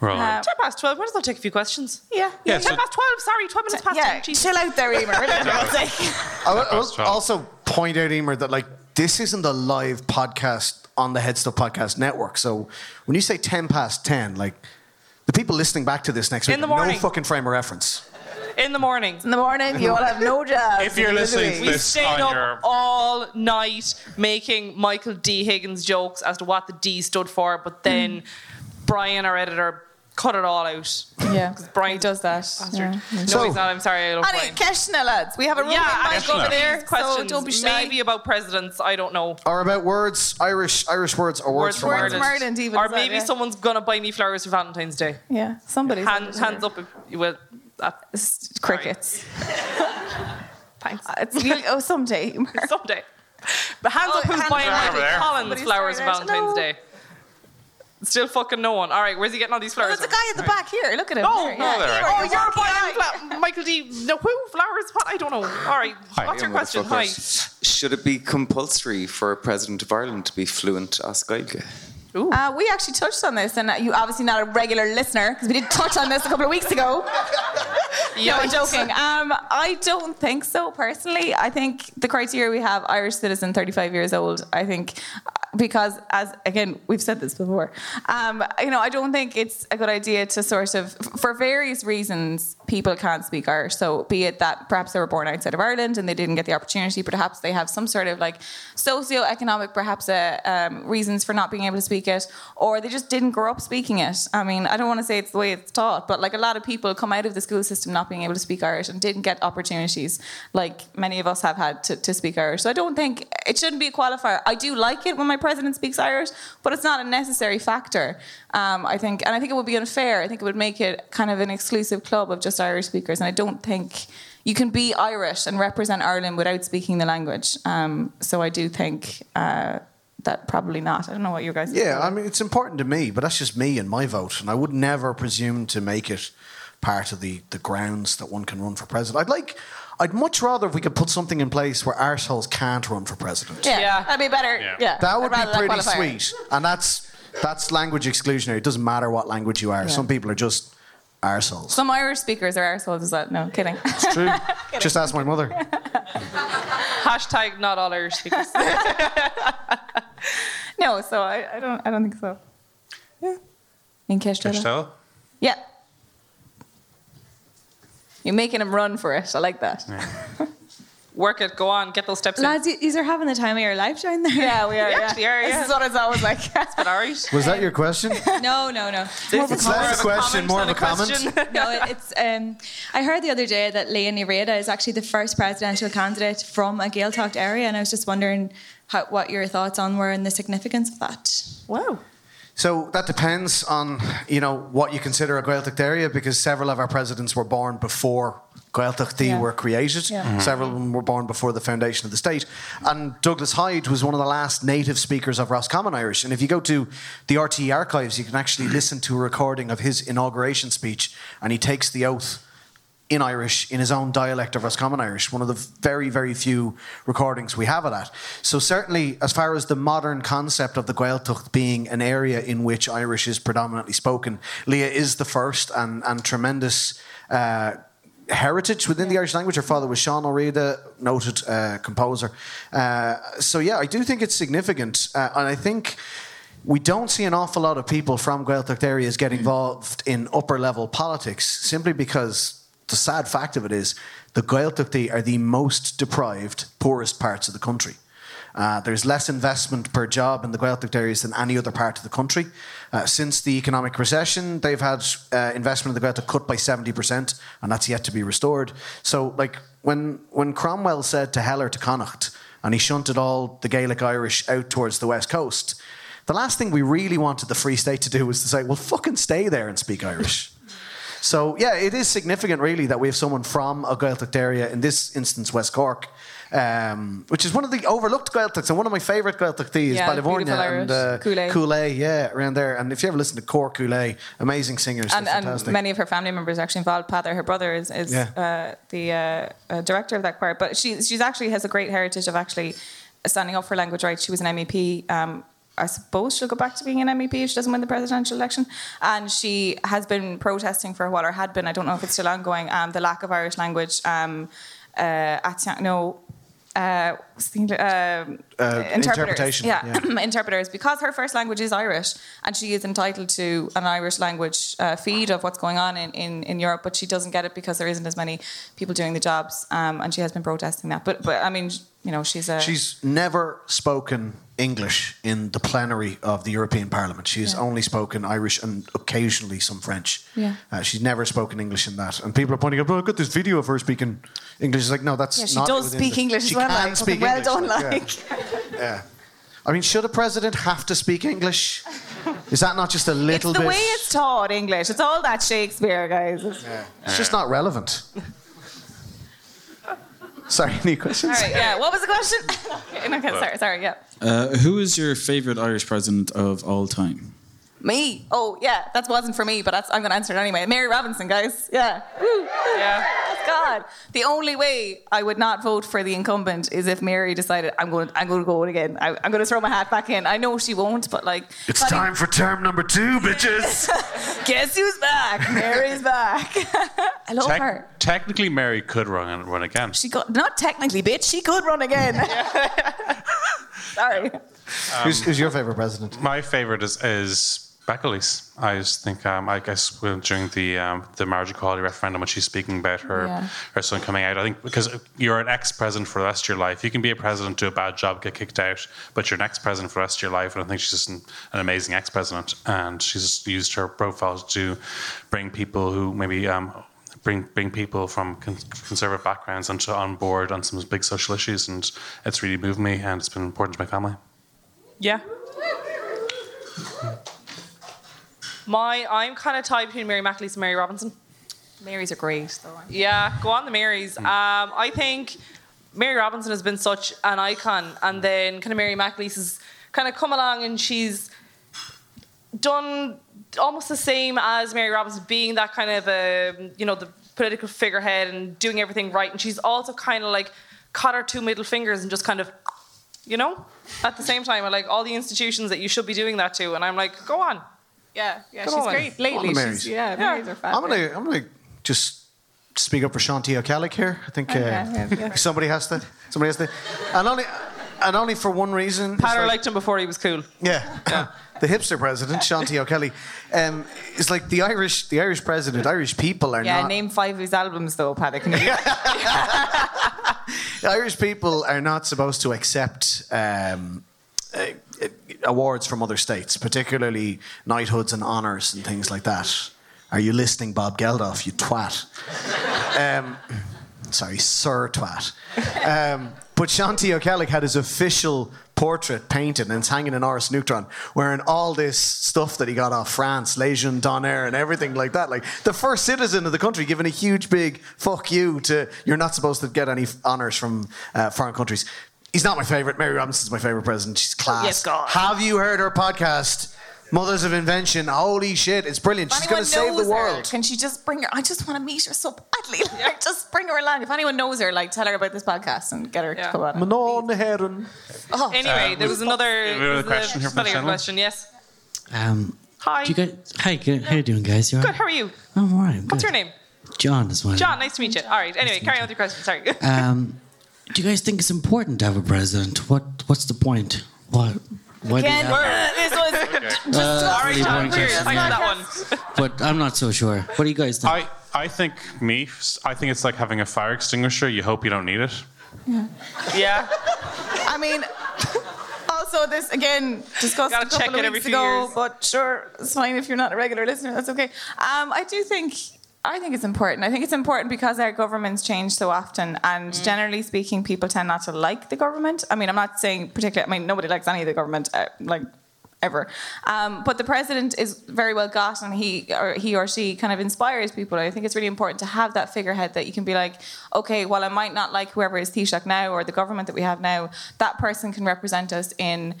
Right. Uh, Ten past twelve. When does that take a few questions? yeah, Yeah, Ten so- past twelve. Sorry, twelve minutes past yeah. ten. Jesus. Chill out there, Éimear. for God's sake. I will- I will also point out, Éimear, that like this isn't a live podcast on the HeadStuff Podcast Network. So when you say ten past ten, like the people listening back to this next week In the have no morning. fucking frame of reference. In the morning. In the morning, you all have no job. If you're listening to We this stayed on up your all night making Michael D. Higgins jokes as to what the D stood for, but then Brian, our editor, cut it all out. yeah, because Brian he does that. Yeah. No, So- he's not. I'm sorry. I love Any Brian. Ceisteanna lads, we have a room Yeah, in and over over there, there. Questions, so don't be shy. maybe about presidents. I don't know. Or about words, Irish Irish words or words, Words from from Words Ireland. from Ireland, even or as well, maybe yeah. someone's gonna buy me flowers for Valentine's Day. Yeah, somebody. Hand, hands up if you will. Uh, crickets. thanks. Uh, It's, you, oh, someday. Mark. Someday. But hands Oh, up who's hands buying up. Michael Over. Collins flowers for. Valentine's No. Day. Still fucking no one. All right, where's he getting all these flowers? There's a guy at the back here. Look at him. Oh, there, no, yeah. there. Oh, you're buying by. fla- Michael D. No, who? Flowers? What? I don't know. All right. Hi, What's your question? Hi. Should it be compulsory for a president of Ireland to be fluent as Gaeilge? Uh, we actually touched on this, and uh, you obviously not a regular listener because we did touch on this a couple of weeks ago. No, I'm joking. Um, I don't think so personally. I think the criteria we have Irish citizen, 35 years old. I think because as again we've said this before, um, you know I don't think it's a good idea to sort of for various reasons people can't speak Irish. So be it that perhaps they were born outside of Ireland and they didn't get the opportunity, perhaps they have some sort of like socio-economic perhaps uh, um, reasons for not being able to speak it, or they just didn't grow up speaking it. I mean I don't want to say it's the way it's taught, but like a lot of people come out of the school system not being able to speak Irish and didn't get opportunities like many of us have had to, to speak Irish. So I don't think it shouldn't be a qualifier. I do like it when my president speaks Irish, but it's not a necessary factor. Um, I think, and I think it would be unfair. I think it would make it kind of an exclusive club of just Irish speakers, and I don't think you can be Irish and represent Ireland without speaking the language. Um, so I do think. Uh, that probably not. I don't know what you guys. Yeah, I mean, it's important to me, but that's just me and my vote, and I would never presume to make it part of the the grounds that one can run for president. I'd like. I'd much rather if we could put something in place where arseholes can't run for president. Yeah, Yeah. that'd be better. Yeah. Yeah, That would be pretty sweet. And that's that's language exclusionary. It doesn't matter what language you are. Some people are just arseholes. Some Irish speakers are assholes as well. No, kidding. It's true. just ask my mother. Hashtag not all Irish speakers. no, so I, I don't. I don't think so. Yeah. In Kestrel. Estelle? Yeah. You're making him run for it. I like that. Work it. Go on. Get those steps in. Lads, you are having the time of your life down there. Yeah, we are. We yeah. actually are, yeah. This is what it's always like. But all right. Was that your question? No, no, no. It's less a question, more of a comment. No, it- it's. Um, I heard the other day that Liadh Ní Riada is actually the first presidential candidate from a Gaeltacht area, and I was just wondering how, what your thoughts on were and the significance of that. wow. So that depends on you know what you consider a Gaeltacht area because several of our presidents were born before Gaeltachtaí Yeah. were created. Yeah. Mhm. Several of them were born before the foundation of the state. And Douglas Hyde was one of the last native speakers of Roscommon Irish. And if you go to the RTE archives, you can actually listen to a recording of his inauguration speech, and he takes the oath in Irish in his own dialect of Roscommon Irish. One of the very, very few recordings we have of that. So certainly, as far as the modern concept of the Gaeltacht being an area in which Irish is predominantly spoken, Liadh is the first and and tremendous. Uh, Heritage within the Irish language. Her father was Seán Ó Riada, noted uh, composer. Uh, so yeah, I do think it's significant, uh, and I think we don't see an awful lot of people from Gaeltacht areas get involved in upper level politics simply because the sad fact of it is the Gaeltachtaí are the most deprived, poorest parts of the country. Uh, there's less investment per job in the Gaeltacht areas than any other part of the country. Uh, since the economic recession, they've had uh, investment in the Gaeltacht cut by 70%, and that's yet to be restored. So, like, when, when Cromwell said to Heller to Connacht, and he shunted all the Gaelic Irish out towards the west coast, the last thing we really wanted the Free State to do was to say, well, fucking stay there and speak Irish. So yeah, it is significant, really, that we have someone from a Gaeltacht area. In this instance, West Cork, um, which is one of the overlooked Gaeltachts, and one of my favourite Gaeltachtaí is Yeah, Ballyvourney and uh. Cúil Aodha, yeah, around there. And if you ever listen to Cór Chúil Aodha, amazing singers, and, and many of her family members are actually involved. Peadar, her brother, is, is Yeah. uh, the uh, uh, director of that choir. But she she's actually has a great heritage of actually standing up for language rights. She was an MEP. Um, I suppose she'll go back to being an MEP if she doesn't win the presidential election. And she has been protesting for what or had been. I don't know if it's still ongoing. Um, the lack of Irish language um, uh, at no. Uh, what's the Engli- uh, Uh, interpreters. interpretation, Yeah, yeah. interpreters because her first language is Irish and she is entitled to an Irish language uh, feed of what's going on in, in, in Europe, but she doesn't get it because there isn't as many people doing the jobs, um, and she has been protesting that. But but I mean, you know, she's a She's never spoken English in the plenary of the European Parliament. She's Yeah. only spoken Irish and occasionally some French. Yeah. Uh, she's never spoken English in that. And people are pointing out, oh, I've got this video of her speaking English. It's like, no, that's yeah, she not does speak the- English she as well. Can like, speak well English, done, yeah. like. Yeah. I mean, should a president have to speak English? Is that not just a little bit. It's the bit? The way it's taught English. It's all that Shakespeare, guys. Yeah. It's just not relevant. Sorry, any questions? All right, yeah. What was the question? okay, okay, sorry, sorry, yeah. Uh, who is your favourite Irish president of all time? Me? Oh, yeah. That wasn't for me, but that's, I'm going to answer it anyway. Mary Robinson, guys. Yeah. Woo. Yeah. Let's God. The only way I would not vote for the incumbent is if Mary decided I'm going I'm going to go again. I, I'm going to throw my hat back in. I know she won't, but like It's Paddy- time for term number two, bitches. Guess who's back? Mary's back. I love Tec- her. technically, Mary could run run again. She got not technically, bitch. She could run again. Sorry. Um, who's, who's your favorite president? My favorite is is McAleese. I just think um, I guess during the um, the marriage equality referendum when she's speaking about her Yeah. her son coming out, I think because you're an ex president for the rest of your life, you can be a president, do a bad job, get kicked out, but you're an ex president for the rest of your life. And I think she's just an, an amazing ex president, and she's used her profile to bring people who maybe. Um, Bring, bring people from conservative backgrounds onto on board on some big social issues, and it's really moved me, and it's been important to my family. Yeah. My, I'm kind of tied between Mary McAleese and Mary Robinson. Marys are great though. Yeah, go on the Marys. Mm. Um, I think Mary Robinson has been such an icon, and mm. then kind of Mary McAleese has kind of come along and she's done almost the same as Mary Robinson, being that kind of a you know the political figurehead and doing everything right, and she's also kind of like caught her two middle fingers and just kind of you know at the same time like all the institutions that you should be doing that to, and I'm like, go on. Yeah, yeah, Come she's on. great. Come on, Lately, the she's, Marys. yeah, Marys are fab. I'm gonna, I'm gonna just speak up for Seán T. O'Kelly here. I think uh, yeah, yeah, yeah. somebody has to, somebody has to, and only, and only for one reason. it's Peadar like- liked him before he was cool. Yeah. the hipster president, Seán T. O'Kelly, um, is like the Irish, the Irish president. Irish people are Yeah, not. name five of his albums though, Peadar. Irish people are not supposed to accept um, uh, awards from other states, particularly knighthoods and honours and things like that. Are you listening, Bob Geldof? You twat. Um, sorry, Sir Twat. Um, but Seán T. O'Kelly had his official portrait painted and it's hanging in Áras an Uachtaráin, wearing all this stuff that he got off France, Legion d'honneur, and everything like that. Like the first citizen of the country giving a huge big fuck you to you're not supposed to get any honours from uh, foreign countries. He's not my favourite. Mary Robinson's my favourite president. She's class. Yes, God. Have you heard her podcast? Mothers of Invention. Holy shit, it's brilliant. She's going to save the knows her, world. Can she just bring her? I just want to meet her so badly. Like, just bring her along. If anyone knows her, like, tell her about this podcast and get her Yeah. to come on. Mná na hÉireann. Oh, Anyway, there was another, we have a there was question here from the another gentleman. question. Yes. Um, Hi. do you guys, hi, good, how are you doing, guys? You Good. right? How are you? I'm all right. What's your name? John is my John. Nice to meet you. All right. Anyway, carry on with your question. Sorry. Um, do you guys think it's important to have a president? What What's the point? What? Why do we Again, have- uh, this was Uh, All right, really John. boring Cheers. question, Thanks yeah. for that one. But I'm not so sure. What do you guys think? I, I think me, I think it's like having a fire extinguisher. You hope you don't need it. Yeah. I mean, also this again discussed Gotta a couple check of it every weeks few ago, years. but sure, it's fine if you're not a regular listener. That's okay. Um, I do think. I think it's important. I think it's important because our governments change so often, and Mm. generally speaking, people tend not to like the government. I mean, I'm not saying particularly. I mean, nobody likes any of the government, uh, like ever. Um, but the president is very well got, and he or he or she kind of inspires people. I think it's really important to have that figurehead that you can be like, okay, well, I might not like whoever is Taoiseach now or the government that we have now. That person can represent us in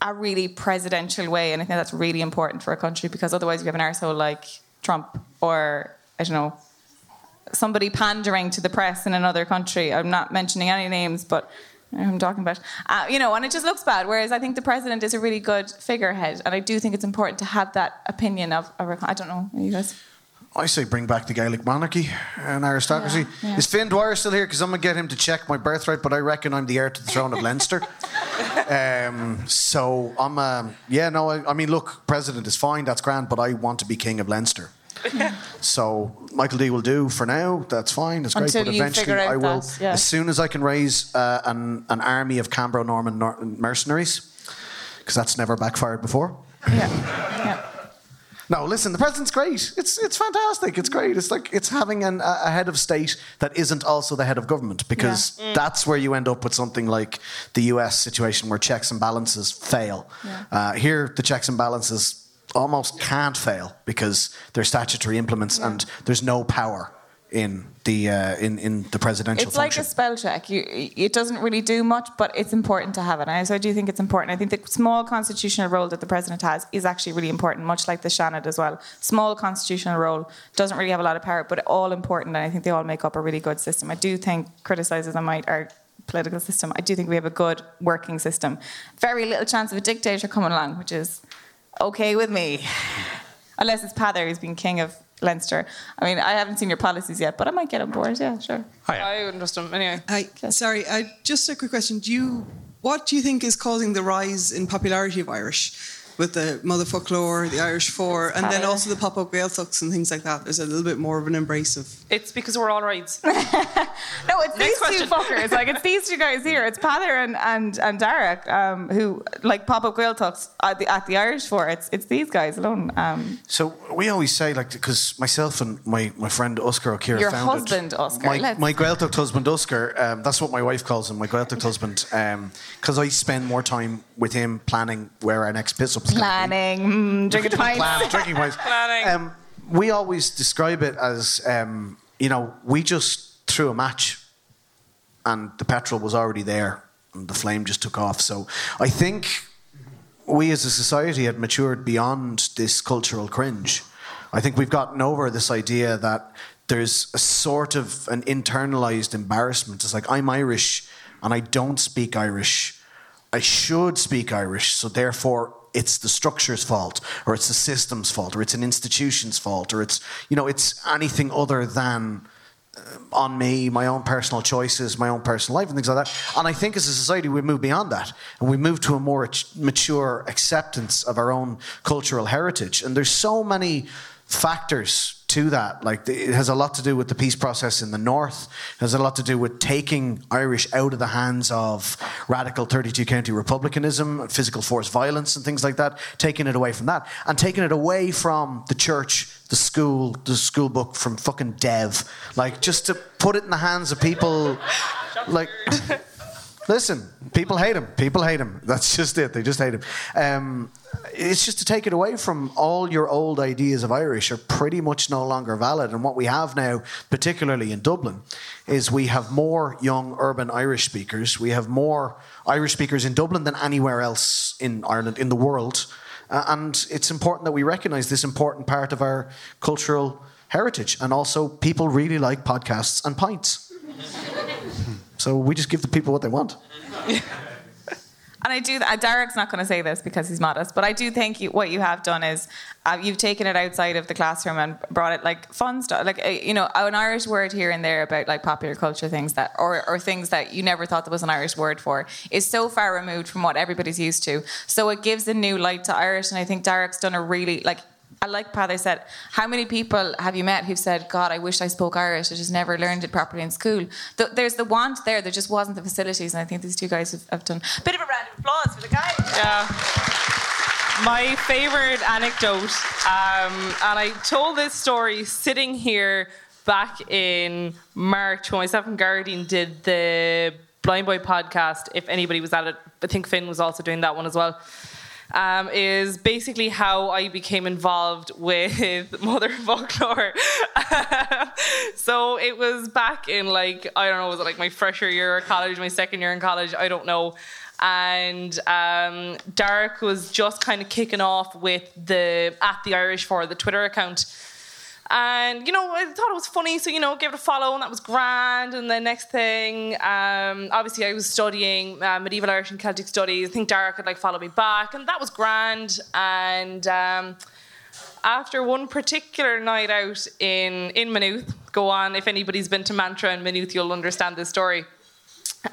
a really presidential way, and I think that's really important for a country because otherwise you have an arsehole like Trump or I don't know somebody pandering to the press in another country. I'm not mentioning any names, but I'm talking about, uh, you know, and it just looks bad. Whereas I think the president is a really good figurehead, and I do think it's important to have that opinion of, of I don't know, you guys. I say bring back the Gaelic monarchy and aristocracy. Yeah, yeah. Is Fin Dwyer still here? Because I'm going to get him to check my birthright, but I reckon I'm the heir to the throne of Leinster. um, so I'm, um, yeah, no, I, I mean, look, president is fine, that's grand, but I want to be king of Leinster. so Michael D will do for now. That's fine. That's great. Until but you eventually, figure out I will, that, yeah. as soon as I can raise uh, an, an army of Cambro Norman nor- mercenaries, because that's never backfired before. Yeah, yeah. No, listen, the president's great. It's it's fantastic. It's great. It's like it's having an, a head of state that isn't also the head of government because Yeah. that's where you end up with something like the U.S. situation where checks and balances fail. Uh, here, the checks and balances almost can't fail because they're statutory implements and there's no power in the uh, in in the presidential It's like a spell check. You, it doesn't really do much, but it's important to have it. And so I do think it's important. I think the small constitutional role that the president has is actually really important, much like the Seanad as well. Small constitutional role doesn't really have a lot of power, but all important. And I think they all make up a really good system. I do think, criticise as I might, our political system, I do think we have a good working system. Very little chance of a dictator coming along, which is okay with me. Unless it's Peadar who's been king of Leinster. I mean, I haven't seen your policies yet, but I might get on board. Yeah, sure. Hi. I wouldn't trust him anyway. Hi, sorry. Uh, just a quick question. Do you, what do you think is causing the rise in popularity of Irish? With the Motherfoclóir, the Irish For, and then also the pop up Gaeltachts and things like that. There's a little bit more of an embrace of. It's because we're all right. No, it's these two fuckers. Like it's these two guys here. It's Peadar and and and Darach, um, who like pop up Gaeltachts at the at the Irish for. It's it's these guys alone. Um, So we always say like because myself and my, my friend Oscar O'Keefe Your founded husband, Oscar, my let's- my Gaeltacht husband Oscar um, that's what my wife calls him my Gaeltacht husband because I spend more time with him planning where our next piss up's gonna be. planning, mm, drinking pints. Plan- drinking pints. Planning. Um, we always describe it as um, you know we just threw a match and the petrol was already there and the flame just took off so I think we as a society had matured beyond this cultural cringe. I think we've gotten over this idea that there's a sort of an internalized embarrassment. It's like, I'm Irish and I don't speak Irish. I should speak Irish, so therefore it's the structure's fault, or it's the system's fault, or it's an institution's fault, or it's, you know, it's anything other than um, on me, my own personal choices, my own personal life, and things like that. And I think as a society, we move beyond that, and we move to a more mature acceptance of our own cultural heritage. And there's so many factors to that. Like it has a lot to do with the peace process in the north. It has a lot to do with taking Irish out of the hands of radical 32 county republicanism, physical force violence, and things like that. Taking it away from that, and taking it away from the church, the school, the school book, from fucking Dev. Like just to put it in the hands of people, like. Listen, people hate him. People hate him. That's just it. They just hate him. Um, it's just to take it away from all your old ideas of Irish are pretty much no longer valid. And what we have now, particularly in Dublin, is we have more young urban Irish speakers. We have more Irish speakers in Dublin than anywhere else in Ireland, in the world. Uh, and it's important that we recognise this important part of our cultural heritage. And also, people really like podcasts and pints. So we just give the people what they want. And I do. Uh, Darach's not going to say this because he's modest, but I do think you, what you have done is uh, you've taken it outside of the classroom and brought it like fun stuff, like uh, you know, an Irish word here and there about like popular culture things that, or or things that you never thought there was an Irish word for, is so far removed from what everybody's used to. So it gives a new light to Irish, and I think Darach's done a really like. I like Peadar said, how many people have you met who've said, God, I wish I spoke Irish, I just never learned it properly in school? Th- there's the want there, there just wasn't the facilities, and I think these two guys have, have done bit of a round of applause for the guys. Yeah. My favorite anecdote, um, and I told this story sitting here back in March when myself and Gearóidín did the Blind Boy podcast. If anybody was at it, I think Fin was also doing that one as well. Um, is basically how I became involved with Motherfoclóir. so it was back in like I don't know, was it like my fresher year of college, my second year in college? I don't know. And um, Darach was just kind of kicking off with the at the Irish for the Twitter account. And you know, I thought it was funny, so you know, gave it a follow, and that was grand. And the next thing, um, obviously, I was studying uh, medieval Irish and Celtic studies. I think Darach had like followed me back, and that was grand. And um, after one particular night out in in Maynooth, go on. If anybody's been to Mantra in Maynooth, you'll understand this story.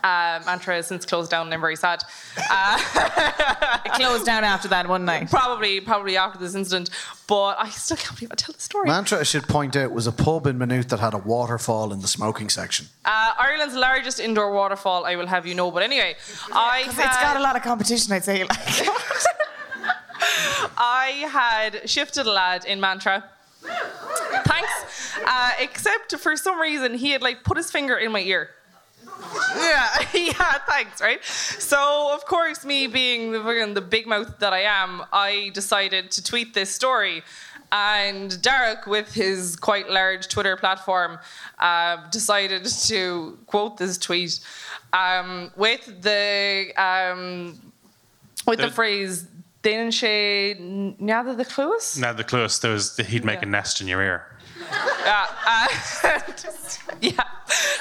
Uh, Mantra has since closed down, and I'm very sad. Uh, It closed down after that one night. probably, probably after this incident, but I still can't believe I tell the story. Mantra, I should point out, was a pub in Maynooth that had a waterfall in the smoking section. Uh, Ireland's largest indoor waterfall, I will have you know. But anyway, I it's got a lot of competition, I'd say. Like. I had shifted a lad in Mantra. Thanks. Uh, except for some reason he had like put his finger in my ear. Yeah, yeah, thanks, right? So, of course, me being the, the big mouth that I am, I decided to tweet this story. And Darach, with his quite large Twitter platform, uh, decided to quote this tweet um, with the um, with the, The- phrase "Din she neada the clues." Now the close, there was he'd make a nest in your ear. Yeah, uh, yeah.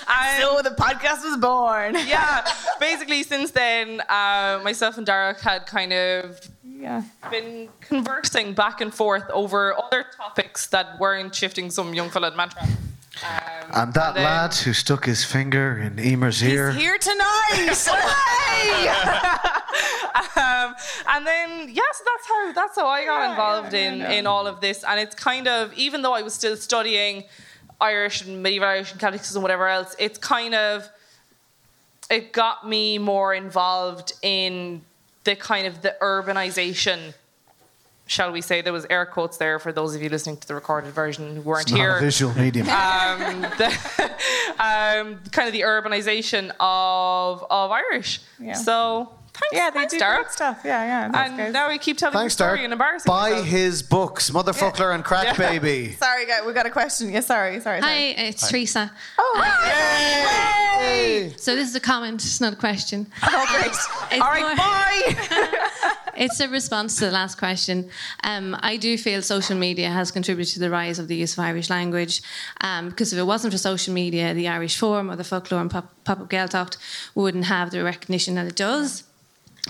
And- So the podcast was born. yeah, basically since then, uh, myself and Darach had kind of Yeah. been conversing back and forth over other topics that weren't shifting some young fella at mantra. Um, And that then- lad who stuck his finger in Éimear's ear. He's here tonight. Um, and then yes, that's how that's how I got Yeah, involved yeah, in in all of this. And it's kind of even though I was still studying Irish and medieval Irish and catechism and whatever else, it's kind of it got me more involved in the kind of the urbanization. Shall we say there was air quotes there for those of you listening to the recorded version who weren't It's not here a visual medium. um, the, um, kind of the urbanization of of Irish. Yeah. So thanks, Yeah, they thanks, do Darach. good stuff. Yeah, yeah. that's And good. now we keep telling Thanks, the story Darach. and embarrassing Buy ourselves. his books, Motherfoclóir and Craic Baby. Sorry, guys, we got a question. Yeah, sorry, sorry. Hi, sorry. it's Teresa. Oh, Hey! So this is a comment, it's not a question. Oh, great. All right, more- bye. It's a response to the last question. Um, I do feel social media has contributed to the rise of the use of Irish language um, because if it wasn't for social media, the Irish Forum or the Folklore and Pop Up Gaeltacht wouldn't have the recognition that it does.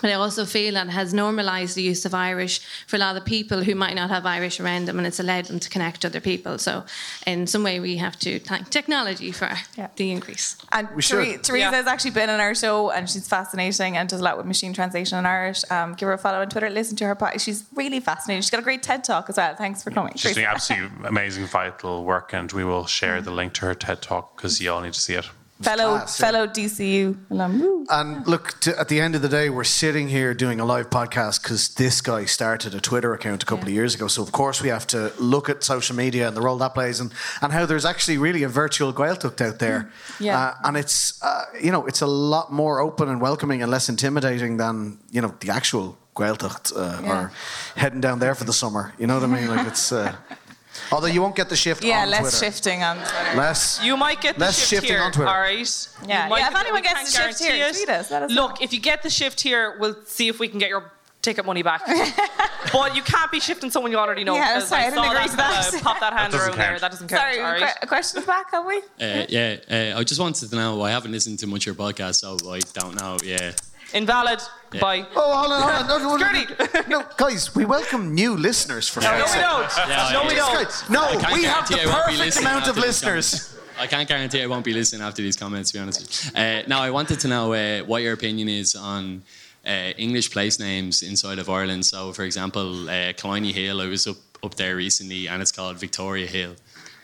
But I also feel that it has normalised the use of Irish for a lot of people who might not have Irish around them, and it's allowed them to connect to other people. So, in some way, we have to thank technology for Yeah. the increase. And We Ther- should. Teresa Yeah. has actually been on our show and she's fascinating and does a lot with machine translation in Irish. Um, give her a follow on Twitter, listen to her podcast. She's really fascinating. She's got a great TED talk as well. Thanks for coming. She's Teresa. doing absolutely amazing, vital work, and we will share the link to her TED talk because you all need to see it. Fellow class, yeah. fellow DCU alum. And look, to, at the end of the day, we're sitting here doing a live podcast because this guy started a Twitter account a couple of years ago. So, of course, we have to look at social media and the role that plays and, and how there's actually really a virtual Gaeltacht out there. Yeah. Uh, and it's, uh, you know, it's a lot more open and welcoming and less intimidating than, you know, the actual Gaeltacht uh, Yeah. or heading down there for the summer. You know what I mean? Like, it's. Although you won't get the shift Yeah, on less Twitter. shifting on Twitter. Less. You might get the Less shift shifting here, on Twitter. all right? Yeah, You might yeah, if get- anyone we gets can't the shift here, guarantee tweet us, let us Look, if you get the shift here, we'll see if we can get your ticket money back. but you can't be shifting someone you already know. Yeah, because sorry, I I didn't saw agree that, to that. uh, pop that hand doesn't around there. count. That doesn't count. Sorry, all right? que- questions back, have we? Uh, yeah, uh, I just wanted to know. I haven't listened to much of your podcast, so I don't know. Yeah, Invalid. Yeah. Bye. Oh, hold on, hold on. No, no, Security. no, guys, we welcome new listeners for now. No, we don't. Yeah, no, we don't. guys, No, we have the guarantee I won't be perfect amount of listeners. I can't guarantee I won't be listening after these comments. To be honest. Uh, now, I wanted to know uh, what your opinion is on uh, English place names inside of Ireland. So, for example, uh, Killiney Hill. I was up up there recently, and it's called Victoria Hill,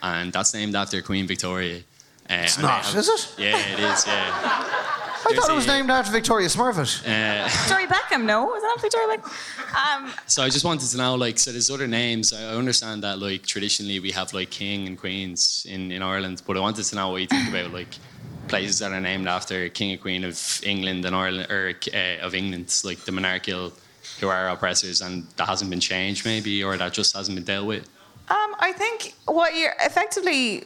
and that's named after Queen Victoria. Uh, It's not, have- is it? Yeah, it is. Yeah. I thought it was a- named after Victoria Smurfit. Uh, Victoria Beckham, no? Is that not Victoria Beckham? Um, So I just wanted to know, like, so there's other names. I I understand that, like, traditionally we have like king and queens in, in Ireland, but I wanted to know what you think about like places that are named after king and queen of England and Ireland, or uh, of England, like the monarchical who are oppressors, and that hasn't been changed, maybe, or that just hasn't been dealt with. Um, I think what you're effectively,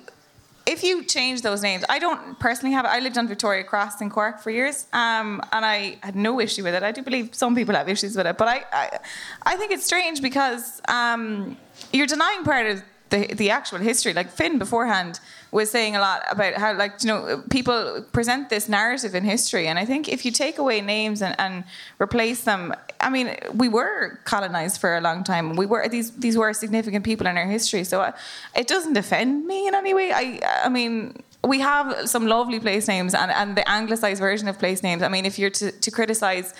if you change those names, I don't personally have. I lived on Victoria Cross in Cork for years, um, and I had no issue with it. I do believe some people have issues with it, but I, I, I think it's strange because um, you're denying part of the the actual history. Like Fin beforehand was saying a lot about how, like you know, people present this narrative in history, and I think if you take away names and, and replace them, I mean, we were colonized for a long time. We were these these were significant people in our history, so uh, it doesn't offend me in any way. I I mean. We have some lovely place names and, and the anglicized version of place names. I mean, if you're to, to criticize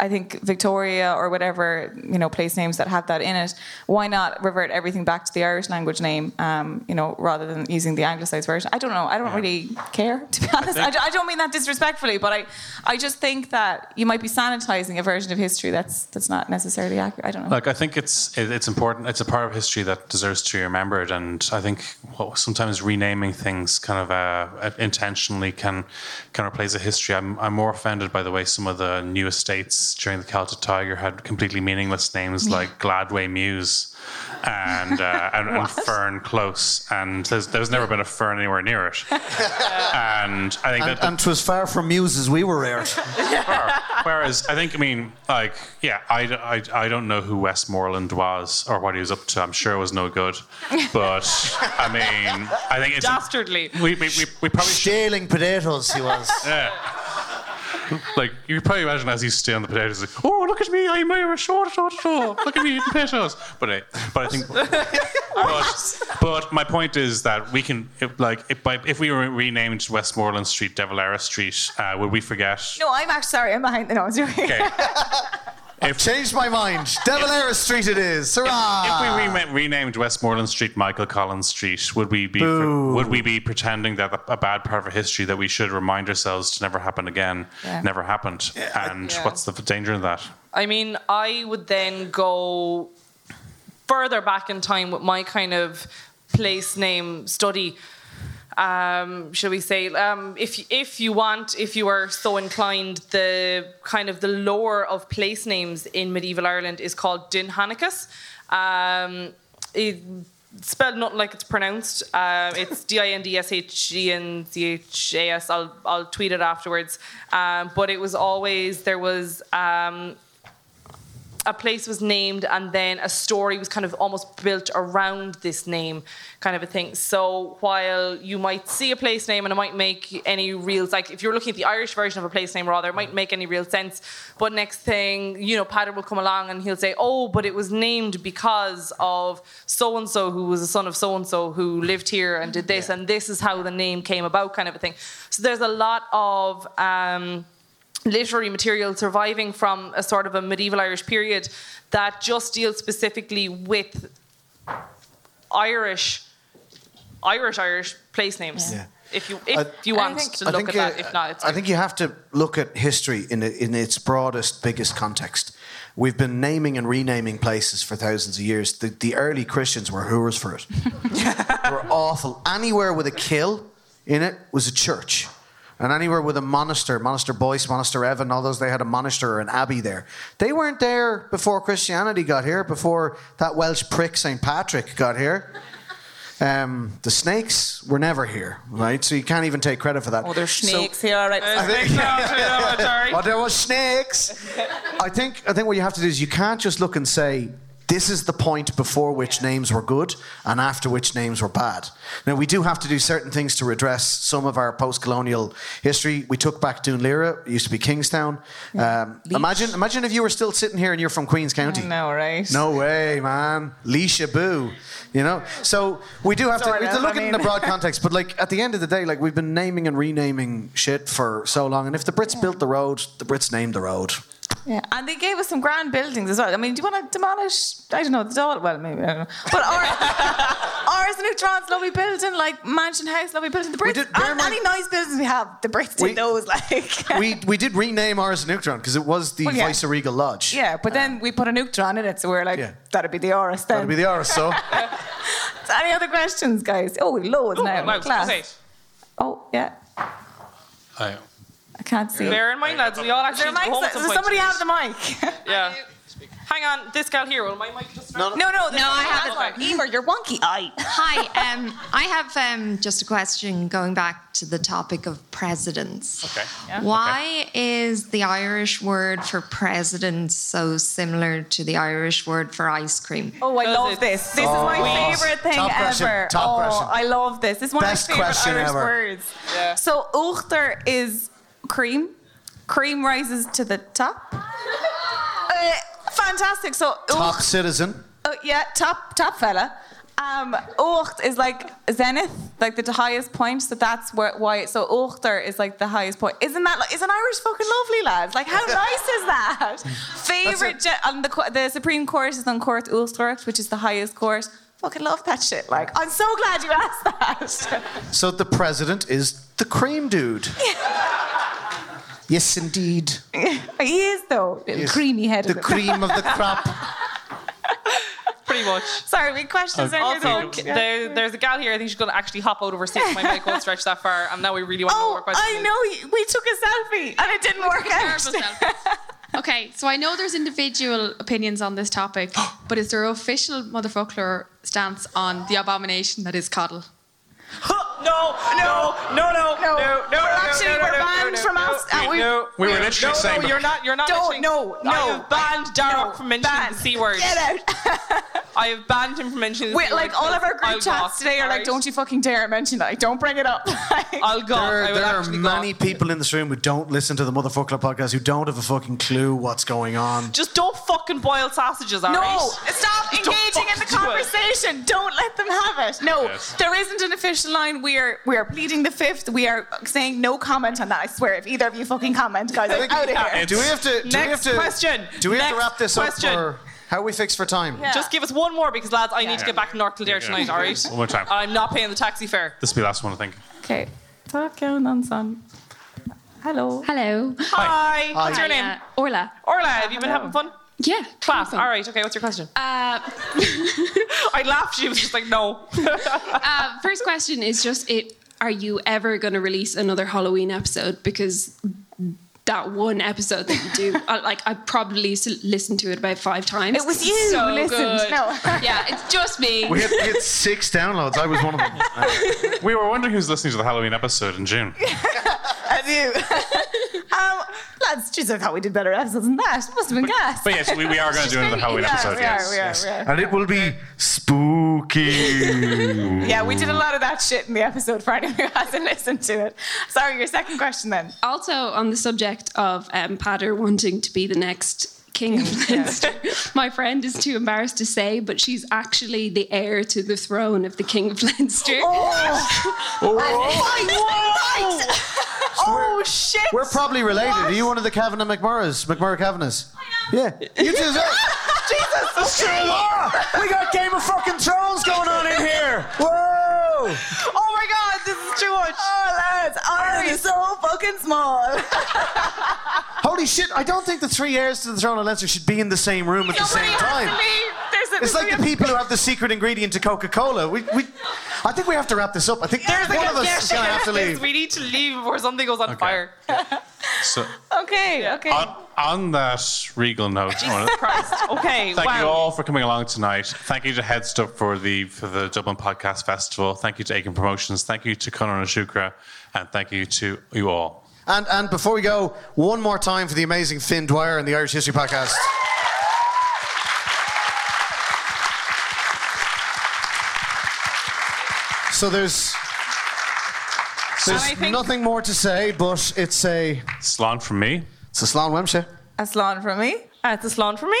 I think Victoria or whatever you know place names that have that in it. Why not revert everything back to the Irish language name? Um, you know, rather than using the anglicised version. I don't know. I don't really care to be honest. I, don't- I don't mean that disrespectfully, but I, I just think that you might be sanitizing a version of history that's that's not necessarily accurate. I don't know. Like I think it's it's important. It's a part of history that deserves to be remembered, and I think what, sometimes renaming things kind of uh, intentionally can can replace a history. I'm I'm more offended by the way some of the new estates names during the Celtic Tiger had completely meaningless names like Gladway Muse and uh, and, and Fern Close, and there's, there's never been a fern anywhere near it. and I think that And, that the- and 'twas far from muse as we were reared. Whereas I think, I mean, like, yeah, I, I, I don't know who Westmoreland was or what he was up to. I'm sure it was no good. But I mean, I think it's. Dastardly. We, we, we, we probably should. Stealing potatoes, he was. Yeah. Like, you could probably imagine as he's stealing the potatoes, like, oh, look at me, I'm Irish, oh, oh, oh, look at me eating potatoes. But, uh, but I think. but, but my point is that we can, if, like, if, by, if we were renamed Westmoreland Street, De Valera Street, uh, would we forget? No, I'm actually sorry. I'm behind the nose. Okay. I've changed my mind. De Valera Street it is. Hurrah! If we rema- renamed Westmoreland Street Michael Collins Street, would we be Boo. would we be pretending that a, a bad part of our history that we should remind ourselves to never happen again Yeah. never happened? and Yeah. what's the danger in that? I mean, I would then go further back in time with my kind of place name study. Um, shall we say? Um, if if you want, if you are so inclined, the kind of the lore of place names in medieval Ireland is called Dindshenchas. Um, it, spelled not like it's pronounced. Uh, it's D I N D S H E N C H A S. I'll I'll tweet it afterwards. Um, but it was always there was. Um, a place was named and then a story was kind of almost built around this name kind of a thing. So while you might see a place name and it might make any real like if you're looking at the irish version of a place name rather it might make any real sense. But next thing you know Peadar will come along and he'll say oh but it was named because of so and so who was a son of so and so who lived here and did this and this is how the name came about kind of a thing. So there's a lot of um, literary material surviving from a sort of a medieval Irish period that just deals specifically with Irish, Irish, Irish place names. Yeah. If you if I- you want to look think, at uh, that, if not, it's I think you have to look at history in, in its broadest, biggest context. We've been naming and renaming places for thousands of years. The, the early Christians were hooers for it. they were awful. Anywhere with a kill in it was a church. And anywhere with a monaster, Monasterboice, Monaster Evan, all those, they had a monaster or an abbey there. They weren't there before Christianity got here, before that Welsh prick St. Patrick got here. Um, the snakes were never here, right? So you can't even take credit for that. Oh, there's So- snakes here, all right. Uh, snakes out here, sorry. Oh, there was snakes. I think I think what you have to do is you can't just look and say this is the point before which names were good and after which names were bad. Now we do have to do certain things to redress some of our post-colonial history. We took back Dún Laoghaire, it used to be Kingstown. Um, imagine imagine if you were still sitting here and you're from Queens County. No, right? No way, man. Laois Boo. You know? So we do have to, we have to look I at it in the broad context. But like at the end of the day, like we've been naming and renaming shit for so long. And if the Brits built the road, the Brits named the road. Yeah, and they gave us some grand buildings as well. I mean, do you want to demolish? I don't know the Dáil. Well, maybe I don't know. But our, Áras an Uachtaráin's lovely building, like Mansion House, lovely building. The Brits, did- bear in and mind- any nice buildings we have, the Brits did We- those. Like, we we did rename Áras an Uachtaráin because it was the Well, yeah. Viceregal Lodge. yeah, but then we put a Neutron in it, so we're like, Yeah. that'd be the Áras then. That'd be the Áras, so. So any other questions, guys? Oh, we loads now. Wow, Class. okay. Oh, yeah. I, I can't see. Bear in mind, lads, we all actually a mic? go home at Does some point somebody tonight. have the mic? Yeah. Hang on, this gal here. Will my mic just? no, no, no. No, I have it. Éimear, you're wonky. Eye. Hi, um, I have um, just a question going back to the topic of presidents. okay. Why is the Irish word for president so similar to the Irish word for ice cream? Oh, I love this. This Oh, is my favorite thing top question, ever. top oh, question. I love this. This is one Best of my favorite Irish ever. words. Yeah. So, Uachtar is cream. Cream rises to the top. Uh, fantastic. So, Top Ucht, citizen. oh, yeah, top top fella. Um, Ucht is like zenith, like the highest point. So that's where, why. So Uachtar is like the highest point. Isn't that like? Isn't Irish fucking lovely, lads? Like how nice is that? Favorite and the co- the Supreme Court is an Chúirt Uachtarach, which is the highest court. Fucking love that shit. Like I'm so glad you asked that. So the president is the cream dude. yes, indeed. he is though, Yes. creamy head. The cream of the crop. Pretty much. Sorry, we questions. Okay. earlier. Also, there, there's a gal here. I think she's going to actually hop out of her seat. My mic won't stretch that far, and now we really want to know Oh, what her question I know. We took a selfie and it didn't work out. Okay, so I know there's individual opinions on this topic, but is there an official Motherfoclóir stance on the abomination that is coddle? No, no, no, no, no, no, no. We're actually no, no, we're banned from no, us. no, we, were literally no, saying- No, you're not. You're not. Don't, mentioning- no, I no. have banned Darach No, from mentioning banned. the c word. Get out. I have banned him from mentioning Wait, c like all of our because I'll group chats go, today are like, don't you fucking dare mention it. Like, don't bring it up. I'll go. There, will there are many go. people in this room who don't listen to the Motherfoclóir podcast who don't have a fucking clue what's going on. Just don't fucking boil sausages, alright? No, stop engaging in the fucking do it. conversation. Don't let them have it. No, there isn't an official line. We are we are pleading the fifth. We are saying no comment on that. I swear, if either of you fucking comment, guys, I'm out of here. Do we have to? Do we have Next to? question. Do we have to wrap this question. up for how are we fixed for time? Just give us one more because, lads, I need to get back to North Kildare Yeah. tonight, alright? One more time. I'm not paying the taxi fare. This will be the last one, I think. Okay, talk on son. Hello. Hello. Hi. Hi. What's your name? Uh, Orla. Orla, have you been having fun? Yeah. Class. All right. Okay. What's your question? Uh, I laughed. She was just like, no. uh, first question is just it. Are you ever going to release another Halloween episode? Because that one episode that you do, I, like I probably s- listened to it about five times. It was you so who listened. Good. No. yeah, it's just me. We had, we had six downloads. I was one of them. We were wondering who's listening to the Halloween episode in June. As you. Lads, jeez, I thought we did better episodes than that. It must have been gas. But yes, we, we are going to do another Halloween yeah, episode. we yes. are, we are, we are. and it will be spooky. Yeah, we did a lot of that shit in the episode for anyone who hasn't listened to it. Sorry, your second question then. Also, on the subject of um, Peadar wanting to be the next king of Leinster, my friend is too embarrassed to say, but she's actually the heir to the throne of the king of Leinster. Oh, oh. oh. oh shit! We're probably related. Are you one of the Kavanagh McMurraghs? McMurragh Kavanaghs? Yeah. You two. Jesus, That's true. We got Game of fucking Thrones going on in here. Whoa! Oh my god, this is too much. Oh lads, oh, I'm so fucking small. Holy shit! I don't think the three heirs to the throne of Leinster should be in the same room at the Nobody same has time. to leave. There's a, It's like the people who have the secret ingredient to Coca-Cola. We, we, I think we have to wrap this up. I think There's one like of us is going to have to leave. We need to leave before something goes on fire. So, Okay, okay. on, on that regal note, I wanna- Christ. Okay. Thank wow. you all for coming along tonight. Thank you to HeadStuff for the for the Dublin Podcast Festival. Thank you to Aiken Promotions. Thank you to Conor Shukra, and thank you to you all. And, and before we go, one more time for the amazing Fin Dwyer and the Irish History Podcast. So there's there's And I think- nothing more to say, but it's a Slán from me. it's a Slán uaimse. A Slán from me. Uh, it's a Slán for me.